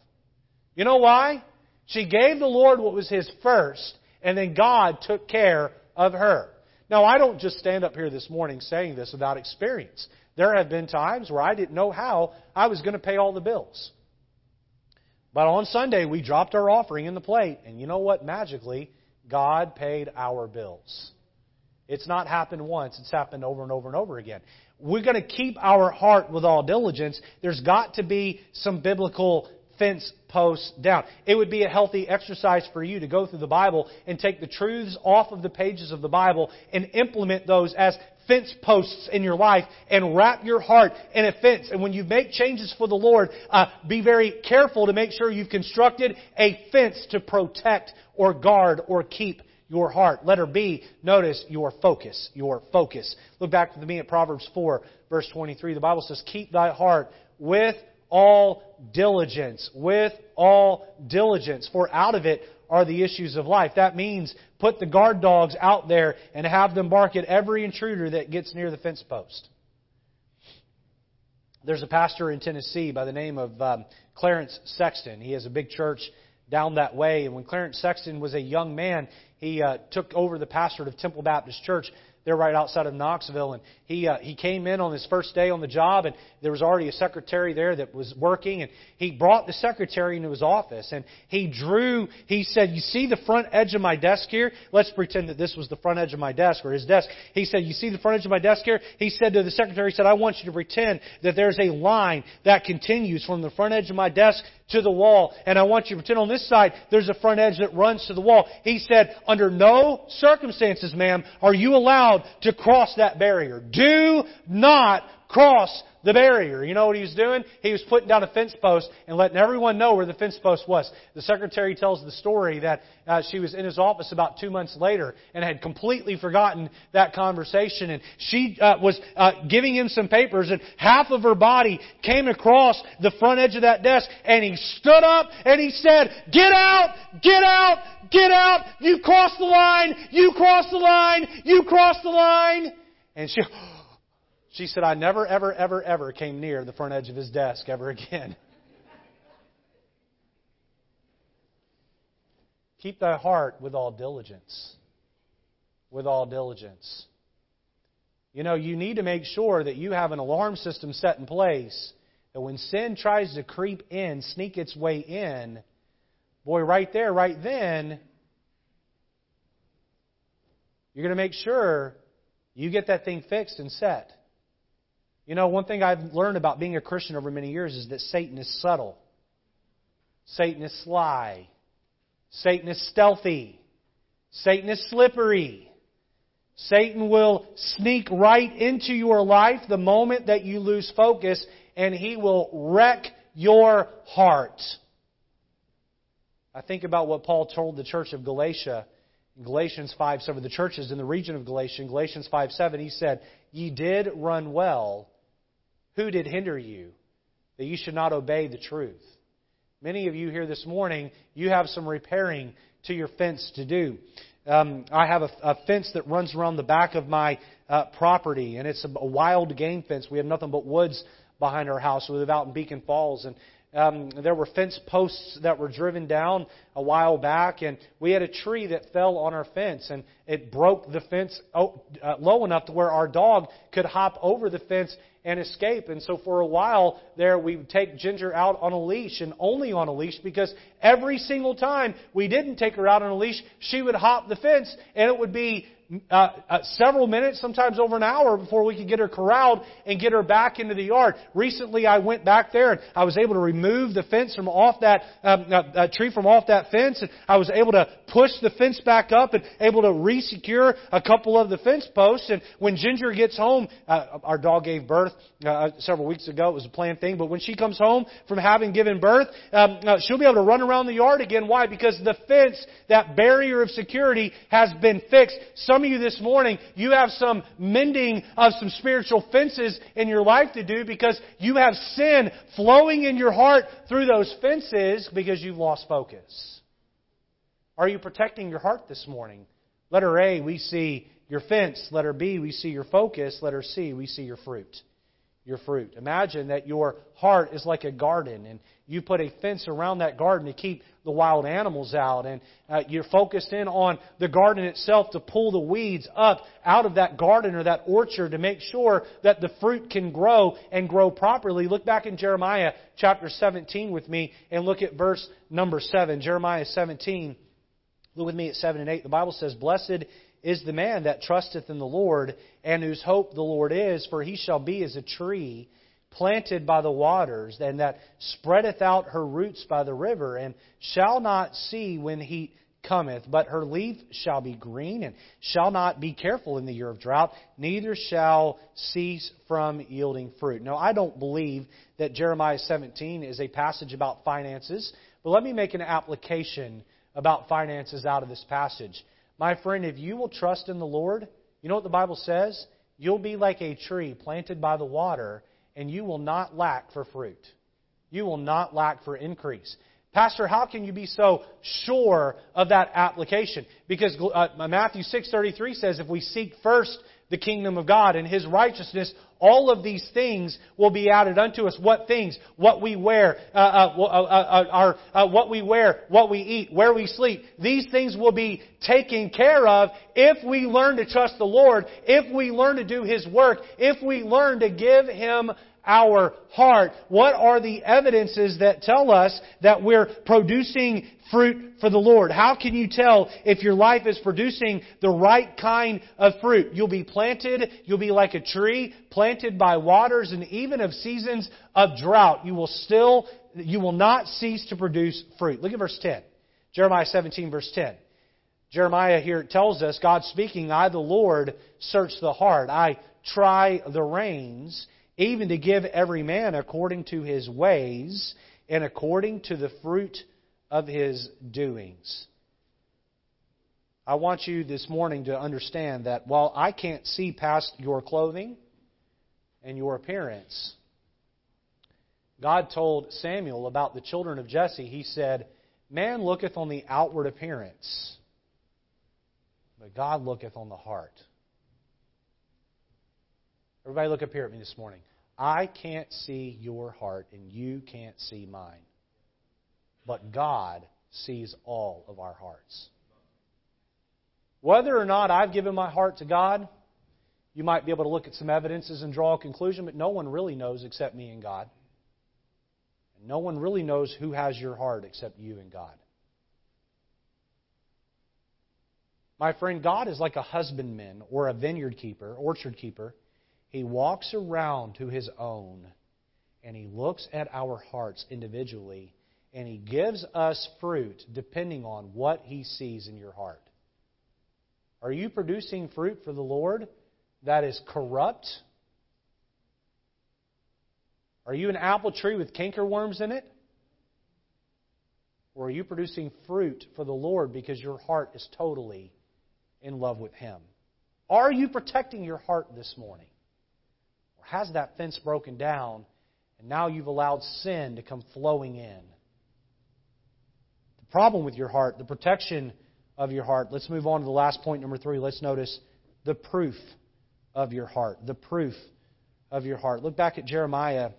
[SPEAKER 1] You know why? She gave the Lord what was His first, and then God took care of her. Now, I don't just stand up here this morning saying this without experience. There have been times where I didn't know how I was going to pay all the bills. But on Sunday, we dropped our offering in the plate, and you know what? Magically, God paid our bills. It's not happened once, it's happened over and over and over again. We're going to keep our heart with all diligence. There's got to be some biblical fence posts down. It would be a healthy exercise for you to go through the Bible and take the truths off of the pages of the Bible and implement those as fence posts in your life and wrap your heart in a fence. And when you make changes for the Lord, uh, be very careful to make sure you've constructed a fence to protect or guard or keep your heart. Letter B, notice your focus. Your focus. Look back with me at Proverbs 4, verse 23. The Bible says, Keep thy heart with all diligence. With all diligence. For out of it are the issues of life. That means put the guard dogs out there and have them bark at every intruder that gets near the fence post. There's a pastor in Tennessee by the name of um, Clarence Sexton. He has a big church down that way. And when Clarence Sexton was a young man, he uh, took over the pastorate of Temple Baptist Church. They're right outside of Knoxville, and he uh, he came in on his first day on the job, and there was already a secretary there that was working, and he brought the secretary into his office, and he drew. He said, "You see the front edge of my desk here? Let's pretend that this was the front edge of my desk or his desk." He said, "You see the front edge of my desk here?" He said to the secretary, "He said, I want you to pretend that there's a line that continues from the front edge of my desk to the wall, and I want you to pretend on this side there's a front edge that runs to the wall." He said, "Under no circumstances, ma'am, are you allowed to cross that barrier." Do not cross the barrier. You know what he was doing? He was putting down a fence post and letting everyone know where the fence post was. The secretary tells the story that uh, she was in his office about two months later and had completely forgotten that conversation. And she uh, was uh, giving him some papers, and half of her body came across the front edge of that desk, and he stood up and he said, "Get out! Get out! Get out! You crossed the line! You crossed the line! You crossed the line!" And she she said, I never, ever, ever, ever came near the front edge of his desk ever again. Keep thy heart with all diligence. With all diligence. You know, you need to make sure that you have an alarm system set in place that when sin tries to creep in, sneak its way in, boy, right there, right then, you're going to make sure you get that thing fixed and set. You know, one thing I've learned about being a Christian over many years is that Satan is subtle. Satan is sly. Satan is stealthy. Satan is slippery. Satan will sneak right into your life the moment that you lose focus, and he will wreck your heart. I think about what Paul told the church of Galatia in Galatians 5 7, the churches in the region of Galatia, in Galatians 5 7, he said, Ye did run well. Who did hinder you? That you should not obey the truth. Many of you here this morning, you have some repairing to your fence to do. Um, I have a, a, fence that runs around the back of my uh, property, and it's a, a, wild game fence. We have nothing but woods behind our house. We live out in Beacon Falls, and um, there were fence posts that were driven down a while back, and we had a tree that fell on our fence, and it broke the fence uh, low enough to where our dog could hop over the fence and escape. And so for a while there, we would take Ginger out on a leash and only on a leash because every single time we didn't take her out on a leash, she would hop the fence and it would be uh, uh, several minutes, sometimes over an hour, before we could get her corralled and get her back into the yard. Recently, I went back there and I was able to remove the fence from off that um, uh, uh, tree from off that fence, and I was able to push the fence back up and able to resecure a couple of the fence posts. And when Ginger gets home, uh, our dog gave birth uh, several weeks ago. It was a planned thing, but when she comes home from having given birth, um, she'll be able to run around the yard again. Why? Because the fence, that barrier of security, has been fixed. Some of you this morning, you have some mending of some spiritual fences in your life to do because you have sin flowing in your heart through those fences because you've lost focus. Are you protecting your heart this morning? Letter A, we see your fence. Letter B, we see your focus. Letter C, we see your fruit your fruit. Imagine that your heart is like a garden and you put a fence around that garden to keep the wild animals out and uh, you're focused in on the garden itself to pull the weeds up out of that garden or that orchard to make sure that the fruit can grow and grow properly. Look back in Jeremiah chapter 17 with me and look at verse number 7. Jeremiah 17. Look with me at 7 and 8. The Bible says, Blessed is the man that trusteth in the Lord, and whose hope the Lord is, for he shall be as a tree planted by the waters, and that spreadeth out her roots by the river, and shall not see when heat cometh, but her leaf shall be green, and shall not be careful in the year of drought, neither shall cease from yielding fruit. Now, I don't believe that Jeremiah 17 is a passage about finances, but let me make an application about finances out of this passage. My friend, if you will trust in the Lord, you know what the Bible says? You'll be like a tree planted by the water, and you will not lack for fruit. You will not lack for increase. Pastor, how can you be so sure of that application? Because uh, Matthew 6:33 says if we seek first the kingdom of God and His righteousness, all of these things will be added unto us. What things? What we wear, uh, uh, uh, uh, uh our, uh, what we wear, what we eat, where we sleep. These things will be taken care of if we learn to trust the Lord, if we learn to do His work, if we learn to give Him our heart? What are the evidences that tell us that we're producing fruit for the Lord? How can you tell if your life is producing the right kind of fruit? You'll be planted, you'll be like a tree planted by waters and even of seasons of drought. You will still, you will not cease to produce fruit. Look at verse 10. Jeremiah 17 verse 10. Jeremiah here tells us, God speaking, I the Lord search the heart. I try the reins even to give every man according to his ways and according to the fruit of his doings. I want you this morning to understand that while I can't see past your clothing and your appearance, God told Samuel about the children of Jesse. He said, Man looketh on the outward appearance, but God looketh on the heart. Everybody, look up here at me this morning. I can't see your heart, and you can't see mine. But God sees all of our hearts. Whether or not I've given my heart to God, You might be able to look at some evidences and draw a conclusion, but no one really knows except me and God. And no one really knows who has your heart except you and God. My friend, God is like a husbandman or a vineyard keeper, orchard keeper. He walks around to his own and he looks at our hearts individually and he gives us fruit depending on what he sees in your heart. Are you producing fruit for the Lord that is corrupt? Are you an apple tree with cankerworms in it? Or are you producing fruit for the Lord because your heart is totally in love with Him? Are you protecting your heart this morning? Has that fence broken down and now you've allowed sin to come flowing in? The problem with your heart, the protection of your heart. Let's move on to the last point, number three. Let's notice the proof of your heart. The proof of your heart. Look back at Jeremiah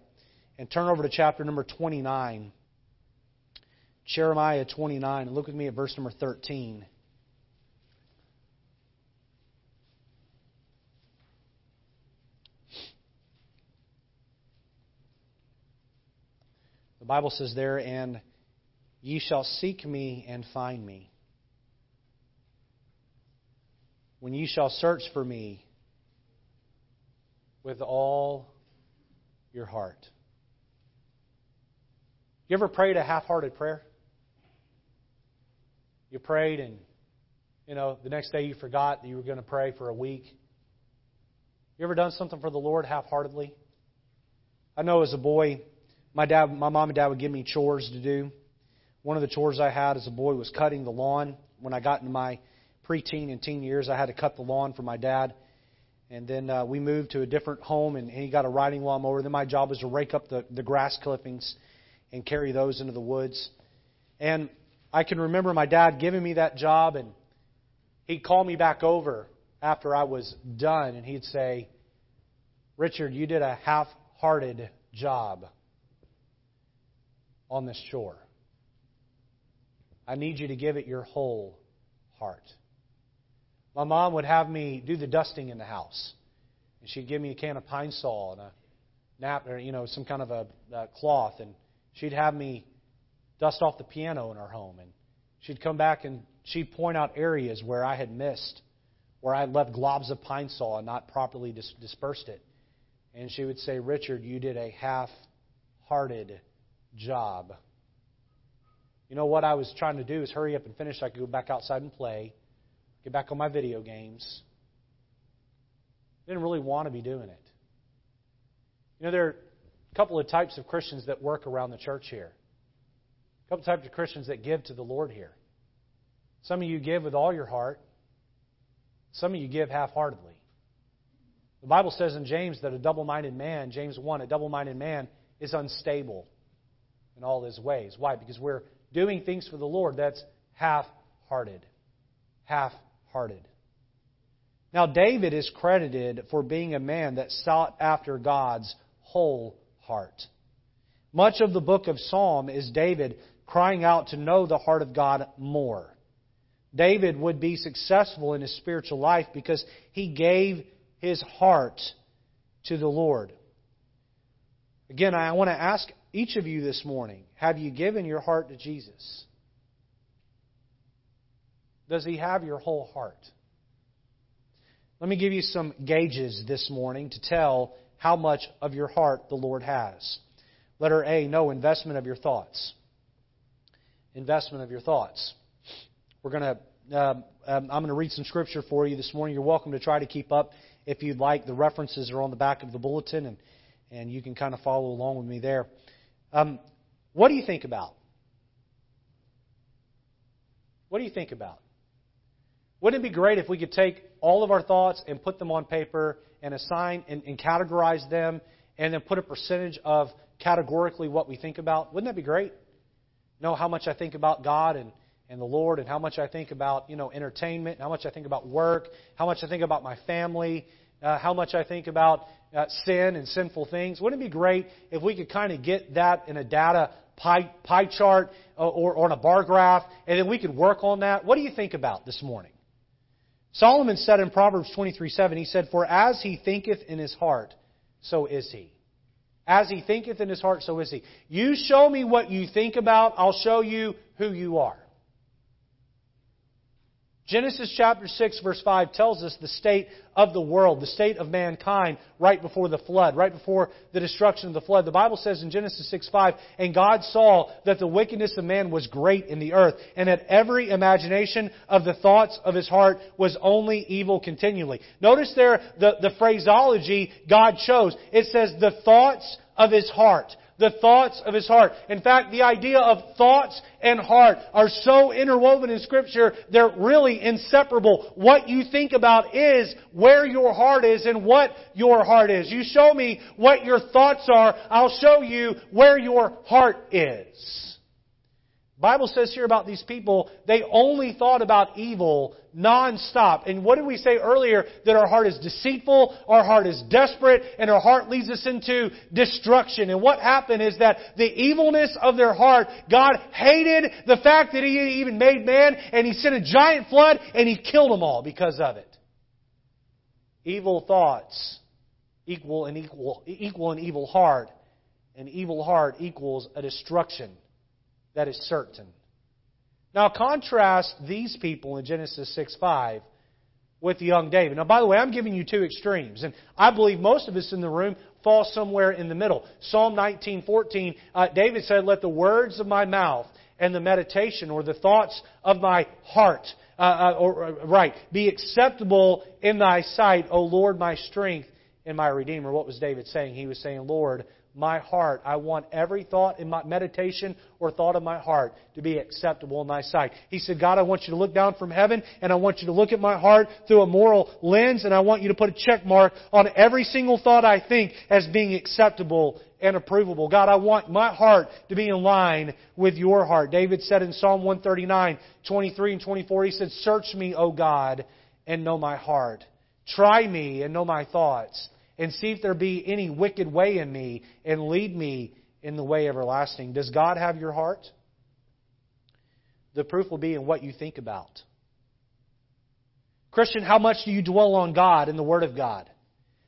[SPEAKER 1] and turn over to chapter number 29. Jeremiah 29, and look with me at verse number 13. The Bible says there, and ye shall seek me and find me. When ye shall search for me with all your heart. You ever prayed a half hearted prayer? You prayed and, you know, the next day you forgot that you were going to pray for a week. You ever done something for the Lord half heartedly? I know as a boy, my dad, my mom and dad would give me chores to do. One of the chores I had as a boy was cutting the lawn. When I got into my preteen and teen years, I had to cut the lawn for my dad. And then uh, we moved to a different home, and, he got a riding lawnmower. Then my job was to rake up the, the grass clippings and carry those into the woods. And I can remember my dad giving me that job, and he'd call me back over after I was done, and he'd say, Richard, you did a half hearted job on this shore. I need you to give it your whole heart. My mom would have me do the dusting in the house. And she'd give me a can of Pine-Sol and a nap, or, you know, some kind of a, a cloth. And she'd have me dust off the piano in our home. And she'd come back and she'd point out areas where I had missed, where I had left globs of Pine-Sol and not properly dis- dispersed it. And she would say, Richard, you did a half hearted job. You know what I was trying to do is hurry up and finish so I could go back outside and play get back on my video games. Didn't really want to be doing it. You know, there are a couple of types of Christians that work around the church here. A couple of types of Christians that give to the Lord here. Some of you give with all your heart. Some of you give half-heartedly. The Bible says in James that a double-minded man, James 1, a double-minded man is unstable in all his ways. Why? Because we're doing things for the Lord that's half-hearted. Half hearted. Now, David is credited for being a man that sought after God's whole heart. Much of the book of Psalm is David crying out to know the heart of God more. David would be successful in his spiritual life because he gave his heart to the Lord. Again, I want to ask each of you this morning have you given your heart to Jesus? Does He have your whole heart? Let me give you some gauges this morning to tell how much of your heart the Lord has. Letter A, no investment of your thoughts. Investment of your thoughts. We're going to. Uh, um, I'm going to read some scripture for you this morning. You're welcome to try to keep up if you'd like. The references are on the back of the bulletin, and and you can kind of follow along with me there. Um, what do you think about? What do you think about? Wouldn't it be great if we could take all of our thoughts and put them on paper and assign and, and categorize them and then put a percentage of categorically what we think about? Wouldn't that be great? Know how much I think about God and, and the Lord and how much I think about, you know, entertainment, how much I think about work, how much I think about my family, uh, how much I think about uh, sin and sinful things. Wouldn't it be great if we could kind of get that in a data pie, pie chart or, or on a bar graph and then we could work on that? What do you think about this morning? Solomon said in Proverbs 23 7, he said, For as he thinketh in his heart, so is he. As he thinketh in his heart, so is he. You show me what you think about, I'll show you who you are. Genesis chapter 6 verse 5 tells us the state of the world, the state of mankind right before the flood, right before the destruction of the flood. The Bible says in Genesis 6 5, and God saw that the wickedness of man was great in the earth, and that every imagination of the thoughts of his heart was only evil continually. Notice there the, the phraseology God chose. It says the thoughts of his heart the thoughts of his heart. In fact, the idea of thoughts and heart are so interwoven in Scripture, they're really inseparable. What you think about is where your heart is and what your heart is. You show me what your thoughts are, I'll show you where your heart is. Bible says here about these people, they only thought about evil nonstop. And what did we say earlier? That our heart is deceitful, our heart is desperate, and our heart leads us into destruction. And what happened is that the evilness of their heart, God hated the fact that He even made man, and He sent a giant flood, and He killed them all because of it. Evil thoughts equal an equal, equal an evil heart. An evil heart equals a destruction that is certain. Now contrast these people in Genesis 6 5 with young David. Now, by the way, I'm giving you two extremes, and I believe most of us in the room fall somewhere in the middle. Psalm 19:14, uh, David said, "Let the words of my mouth and the meditation or the thoughts of my heart, uh, uh, or uh, right, be acceptable in Thy sight, O Lord, my strength and my redeemer." What was David saying? He was saying, "Lord, my heart. I want every thought in my meditation or thought of my heart to be acceptable in thy sight. He said, God, I want you to look down from heaven and I want you to look at my heart through a moral lens and I want you to put a check mark on every single thought I think as being acceptable and approvable. God, I want my heart to be in line with your heart. David said in Psalm 139, 23 and 24, he said, Search me, O God, and know my heart. Try me and know my thoughts and see if there be any wicked way in me and lead me in the way everlasting. Does God have your heart? The proof will be in what you think about. Christian, how much do you dwell on God and the Word of God?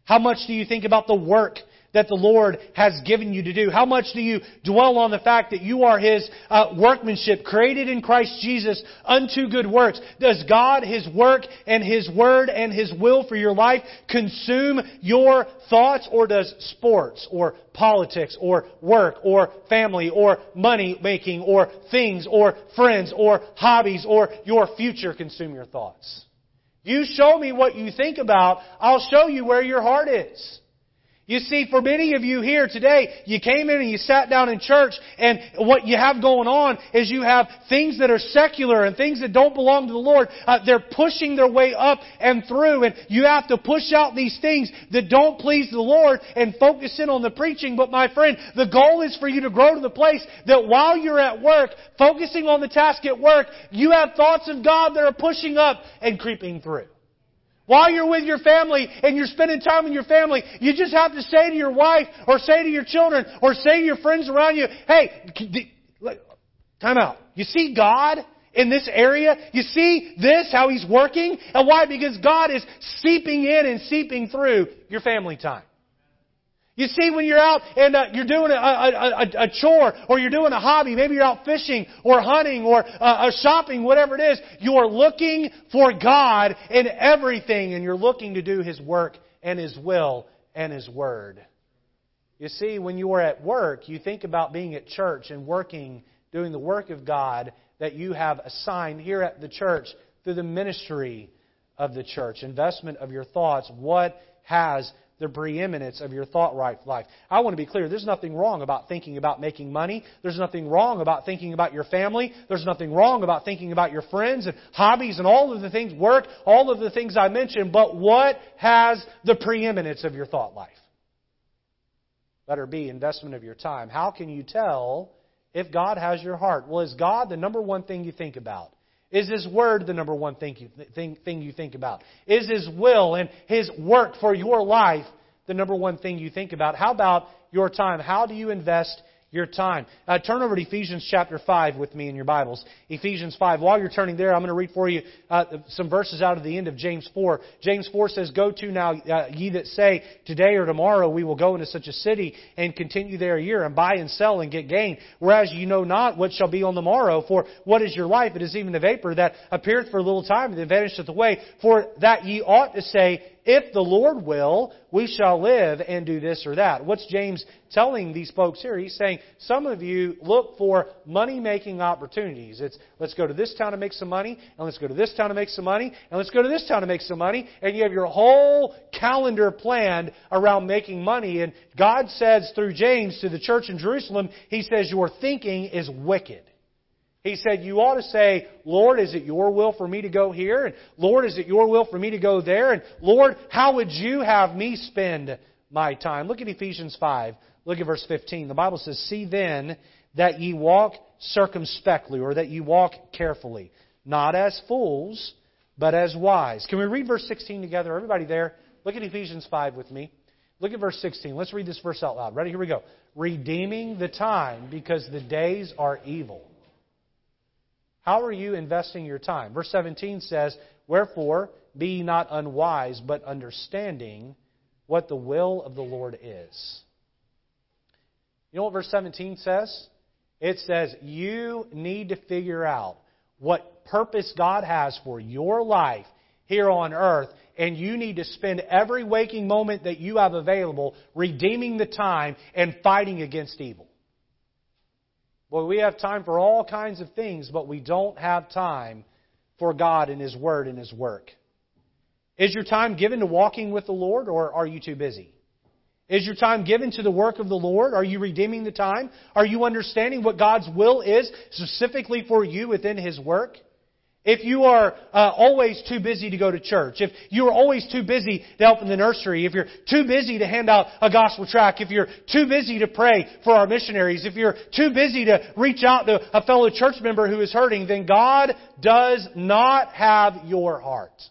[SPEAKER 1] How much do you think about the work that the Lord has given you to do? How much do you dwell on the fact that you are His uh, workmanship, created in Christ Jesus unto good works? Does God, His work, and His Word, and His will for your life consume your thoughts, or does sports, or politics, or work, or family, or money making, or things, or friends, or hobbies, or your future consume your thoughts? You show me what you think about, I'll show you where your heart is. You see, for many of you here today, you came in and you sat down in church, and what you have going on is you have things that are secular and things that don't belong to the Lord. Uh, they're pushing their way up and through, and you have to push out these things that don't please the Lord and focus in on the preaching. But my friend, the goal is for you to grow to the place that while you're at work, focusing on the task at work, you have thoughts of God that are pushing up and creeping through. While you're with your family and you're spending time with your family, you just have to say to your wife or say to your children or say to your friends around you, hey, time out. You see God in this area? You see this, how He's working? And why? Because God is seeping in and seeping through your family time. You see, when you're out and uh, you're doing a, a, a, a, chore or you're doing a hobby, maybe you're out fishing or hunting or uh, shopping, whatever it is, you're looking for God in everything and you're looking to do His work and His will and His Word. You see, when you are at work, you think about being at church and working, doing the work of God that you have assigned here at the church through the ministry of the church, investment of your thoughts. What has the preeminence of your thought life. I want to be clear. There's nothing wrong about thinking about making money. There's nothing wrong about thinking about your family. There's nothing wrong about thinking about your friends and hobbies and all of the things, work, all of the things I mentioned. But what has the preeminence of your thought life? Better be investment of your time. How can you tell if God has your heart? Well, is God the number one thing you think about? Is His Word the number one thing you, thing, thing you think about? Is His will and His work for your life the number one thing you think about? How about your time? How do you invest your time. Uh, turn over to Ephesians chapter 5 with me in your Bibles. Ephesians 5. While you're turning there, I'm going to read for you uh, some verses out of the end of James 4. James 4 says, Go to now, uh, ye that say, Today or tomorrow we will go into such a city and continue there a year and buy and sell and get gain. Whereas you know not what shall be on the morrow. For what is your life? It is even the vapor that appeareth for a little time and then vanisheth away. For that ye ought to say, if the Lord will, we shall live and do this or that. What's James telling these folks here? He's saying, some of you look for money making opportunities. It's, let's go to this town to make some money, and let's go to this town to make some money, and let's go to this town to make some money, and you have your whole calendar planned around making money. And God says through James to the church in Jerusalem, He says, your thinking is wicked. He said, You ought to say, Lord, is it your will for me to go here? And Lord, is it your will for me to go there? And Lord, how would you have me spend my time? Look at Ephesians 5. Look at verse 15. The Bible says, See then that ye walk circumspectly, or that ye walk carefully, not as fools, but as wise. Can we read verse 16 together? Everybody there? Look at Ephesians 5 with me. Look at verse 16. Let's read this verse out loud. Ready? Here we go. Redeeming the time because the days are evil. How are you investing your time? Verse 17 says, Wherefore, be ye not unwise, but understanding what the will of the Lord is. You know what verse 17 says? It says, You need to figure out what purpose God has for your life here on earth, and you need to spend every waking moment that you have available redeeming the time and fighting against evil. Boy, we have time for all kinds of things, but we don't have time for God and His Word and His work. Is your time given to walking with the Lord, or are you too busy? Is your time given to the work of the Lord? Are you redeeming the time? Are you understanding what God's will is specifically for you within His work? If you are uh, always too busy to go to church, if you are always too busy to help in the nursery, if you're too busy to hand out a gospel tract, if you're too busy to pray for our missionaries, if you're too busy to reach out to a fellow church member who is hurting, then God does not have your heart.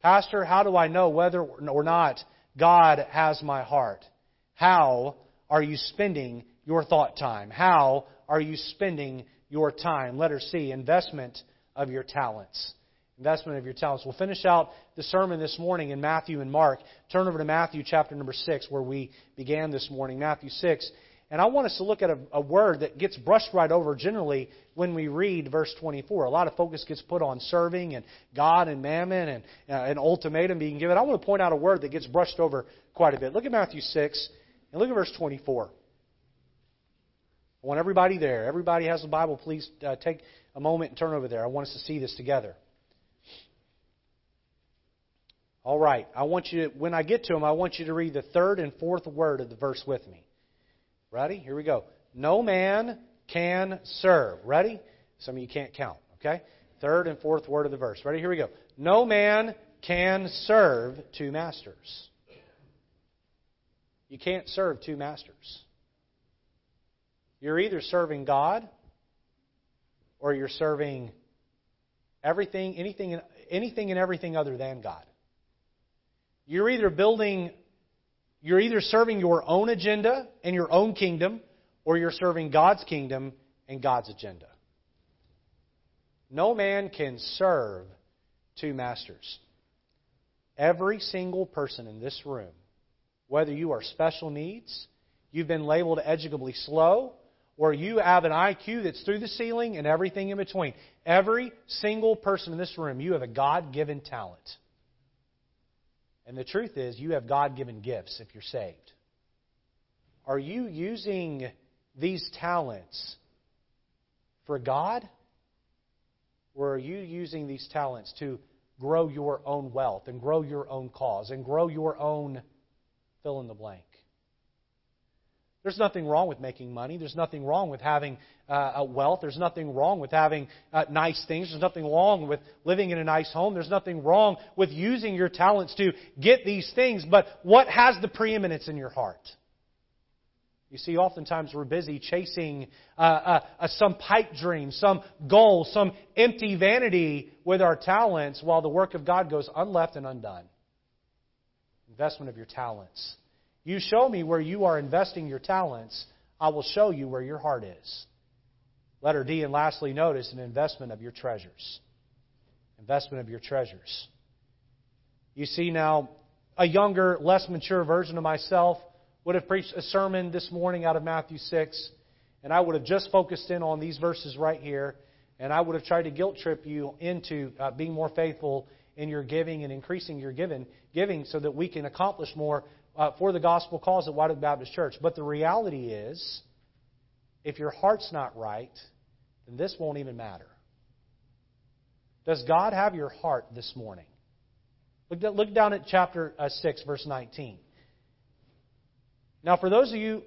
[SPEAKER 1] Pastor, how do I know whether or not God has my heart? How are you spending your thought time? How are you spending your time. Letter C, investment of your talents. Investment of your talents. We'll finish out the sermon this morning in Matthew and Mark. Turn over to Matthew chapter number 6, where we began this morning. Matthew 6. And I want us to look at a, a, word that gets brushed right over generally when we read verse 24. A lot of focus gets put on serving and God and mammon and uh, an ultimatum being given. I want to point out a word that gets brushed over quite a bit. Look at Matthew 6 and look at verse 24. I want everybody there. Everybody has a Bible. Please uh, take a moment and turn over there. I want us to see this together. All right. I want you to, when I get to them, I want you to read the third and fourth word of the verse with me. Ready? Here we go. No man can serve. Ready? Some of you can't count. Okay? Third and fourth word of the verse. Ready? Here we go. No man can serve two masters. You can't serve two masters. You're either serving God or you're serving everything, anything, anything and everything other than God. You're either building, you're either serving your own agenda and your own kingdom, or you're serving God's kingdom and God's agenda. No man can serve two masters. Every single person in this room, whether you are special needs, you've been labeled educably slow, or you have an IQ that's through the ceiling and everything in between. Every single person in this room, you have a God given talent. And the truth is, you have God given gifts if you're saved. Are you using these talents for God? Or are you using these talents to grow your own wealth and grow your own cause and grow your own fill in the blank? There's nothing wrong with making money. There's nothing wrong with having uh, wealth. There's nothing wrong with having uh, nice things. There's nothing wrong with living in a nice home. There's nothing wrong with using your talents to get these things. But what has the preeminence in your heart? You see, oftentimes we're busy chasing uh, uh, some pipe dream, some goal, some empty vanity with our talents while the work of God goes unleft and undone. Investment of your talents You show me where you are investing your talents, I will show you where your heart is. Letter D, and lastly, notice an investment of your treasures. Investment of your treasures. You see now, a younger, less mature version of myself would have preached a sermon this morning out of Matthew 6, and I would have just focused in on these verses right here, and I would have tried to guilt trip you into uh, being more faithful in your giving and increasing your giving, giving so that we can accomplish more uh, for the gospel cause at White Oak Baptist Church. But the reality is, if your heart's not right, then this won't even matter. Does God have your heart this morning? Look, look down at chapter uh, 6, verse 19. Now, for those of you,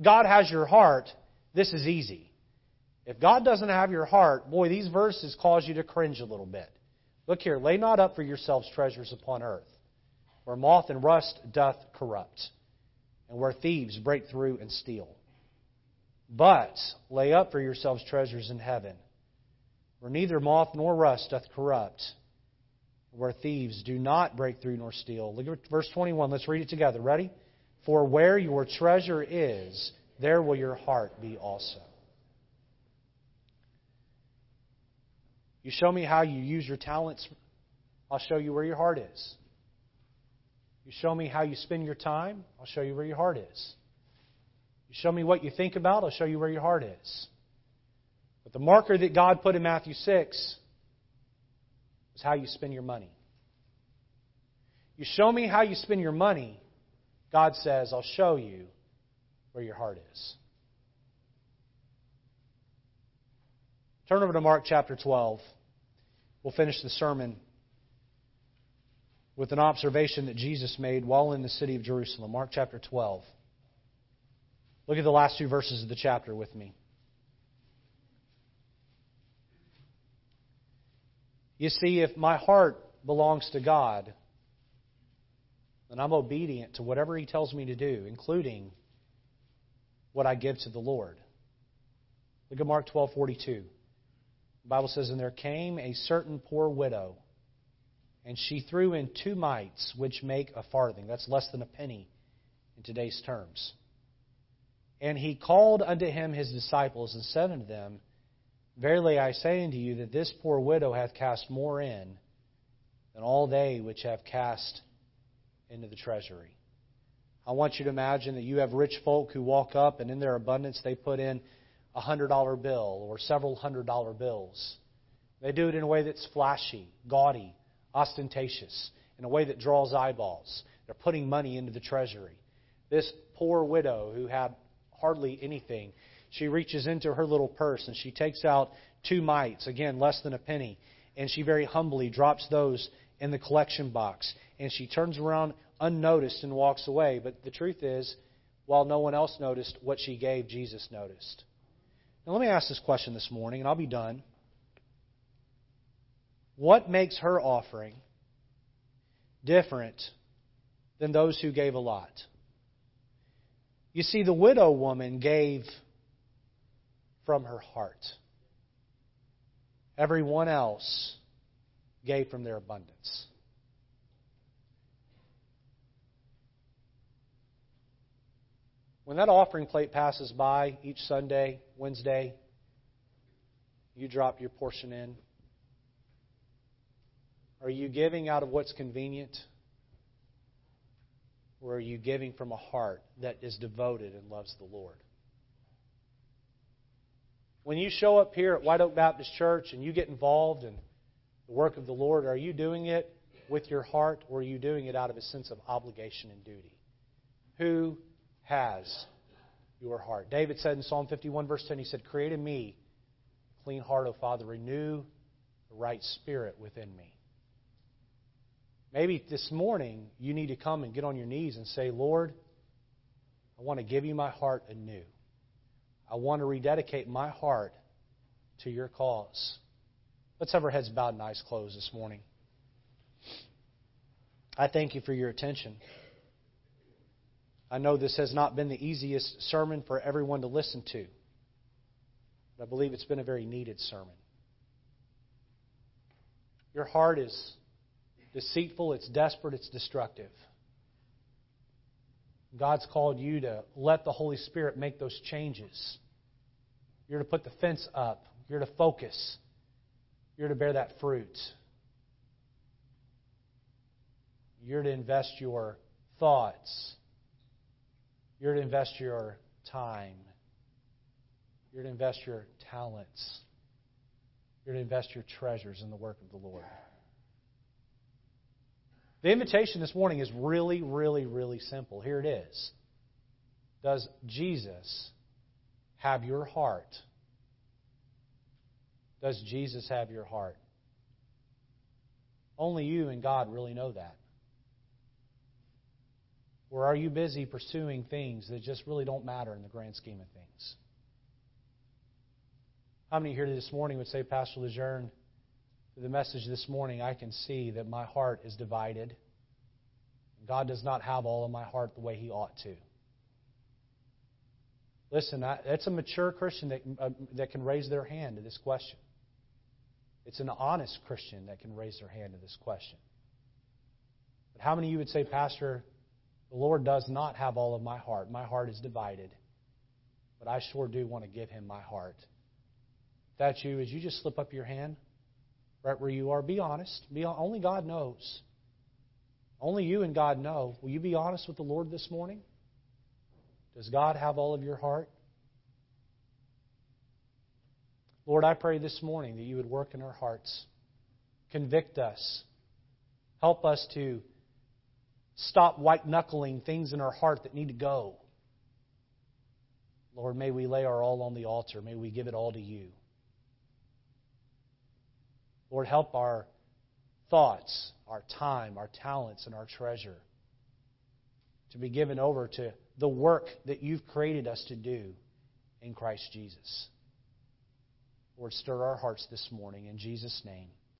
[SPEAKER 1] God has your heart, this is easy. If God doesn't have your heart, boy, these verses cause you to cringe a little bit. Look here, lay not up for yourselves treasures upon earth, where moth and rust doth corrupt, and where thieves break through and steal. But lay up for yourselves treasures in heaven, where neither moth nor rust doth corrupt, where thieves do not break through nor steal. Look at verse 21. Let's read it together. Ready? For where your treasure is, there will your heart be also. You show me how you use your talents, I'll show you where your heart is. You show me how you spend your time, I'll show you where your heart is. You show me what you think about, I'll show you where your heart is. But the marker that God put in Matthew 6 is how you spend your money. You show me how you spend your money, God says, I'll show you where your heart is. Turn over to Mark chapter 12. We'll finish the sermon with an observation that Jesus made while in the city of Jerusalem. Mark chapter 12. Look at the last two verses of the chapter with me. You see, if my heart belongs to God, then I'm obedient to whatever He tells me to do, including what I give to the Lord. Look at Mark 12:42. The Bible says, And there came a certain poor widow, and she threw in two mites, which make a farthing. That's less than a penny in today's terms. And he called unto him his disciples, and said unto them, Verily I say unto you that this poor widow hath cast more in than all they which have cast into the treasury. I want you to imagine that you have rich folk who walk up and in their abundance they put in a hundred dollar bill or several hundred dollar bills. They do it in a way that's flashy, gaudy, ostentatious, in a way that draws eyeballs. They're putting money into the treasury. This poor widow who had hardly anything, she reaches into her little purse and she takes out two mites, again, less than a penny, and she very humbly drops those in the collection box. And she turns around unnoticed and walks away. But the truth is, while no one else noticed, what she gave, Jesus noticed. Now, let me ask this question this morning, and I'll be done. What makes her offering different than those who gave a lot? You see, the widow woman gave from her heart. Everyone else gave from their abundance. When that offering plate passes by each Sunday, Wednesday, you drop your portion in. Are you giving out of what's convenient? Or are you giving from a heart that is devoted and loves the Lord? When you show up here at White Oak Baptist Church and you get involved in the work of the Lord, are you doing it with your heart or are you doing it out of a sense of obligation and duty? Who has your heart. David said in Psalm 51, verse 10, he said, Create in me a clean heart, O Father. Renew the right spirit within me. Maybe this morning you need to come and get on your knees and say, Lord, I want to give you my heart anew. I want to rededicate my heart to your cause. Let's have our heads bowed and eyes closed this morning. I thank you for your attention. I know this has not been the easiest sermon for everyone to listen to, but I believe it's been a very needed sermon. Your heart is deceitful, it's desperate, it's destructive. God's called you to let the Holy Spirit make those changes. You're to put the fence up. You're to focus. You're to bear that fruit. You're to invest your thoughts. You're to invest your time. You're to invest your talents. You're to invest your treasures in the work of the Lord. The invitation this morning is really, really, really simple. Here it is. Does Jesus have your heart? Does Jesus have your heart? Only you and God really know that. Or are you busy pursuing things that just really don't matter in the grand scheme of things? How many here this morning would say, Pastor Lejeune, the message this morning, I can see that my heart is divided. God does not have all of my heart the way He ought to. Listen, that's a mature Christian that, uh, that can raise their hand to this question. It's an honest Christian that can raise their hand to this question. But how many of you would say, Pastor, the Lord does not have all of my heart? My heart is divided. But I sure do want to give Him my heart. If that's you, as you just slip up your hand right where you are, be honest. Be, only God knows. Only you and God know. Will you be honest with the Lord this morning? Does God have all of your heart? Lord, I pray this morning that you would work in our hearts. Convict us. Help us to stop white knuckling things in our heart that need to go. Lord, may we lay our all on the altar. May we give it all to you. Lord, help our thoughts, our time, our talents, and our treasure to be given over to the work that you've created us to do in Christ Jesus. Lord, stir our hearts this morning in Jesus' name.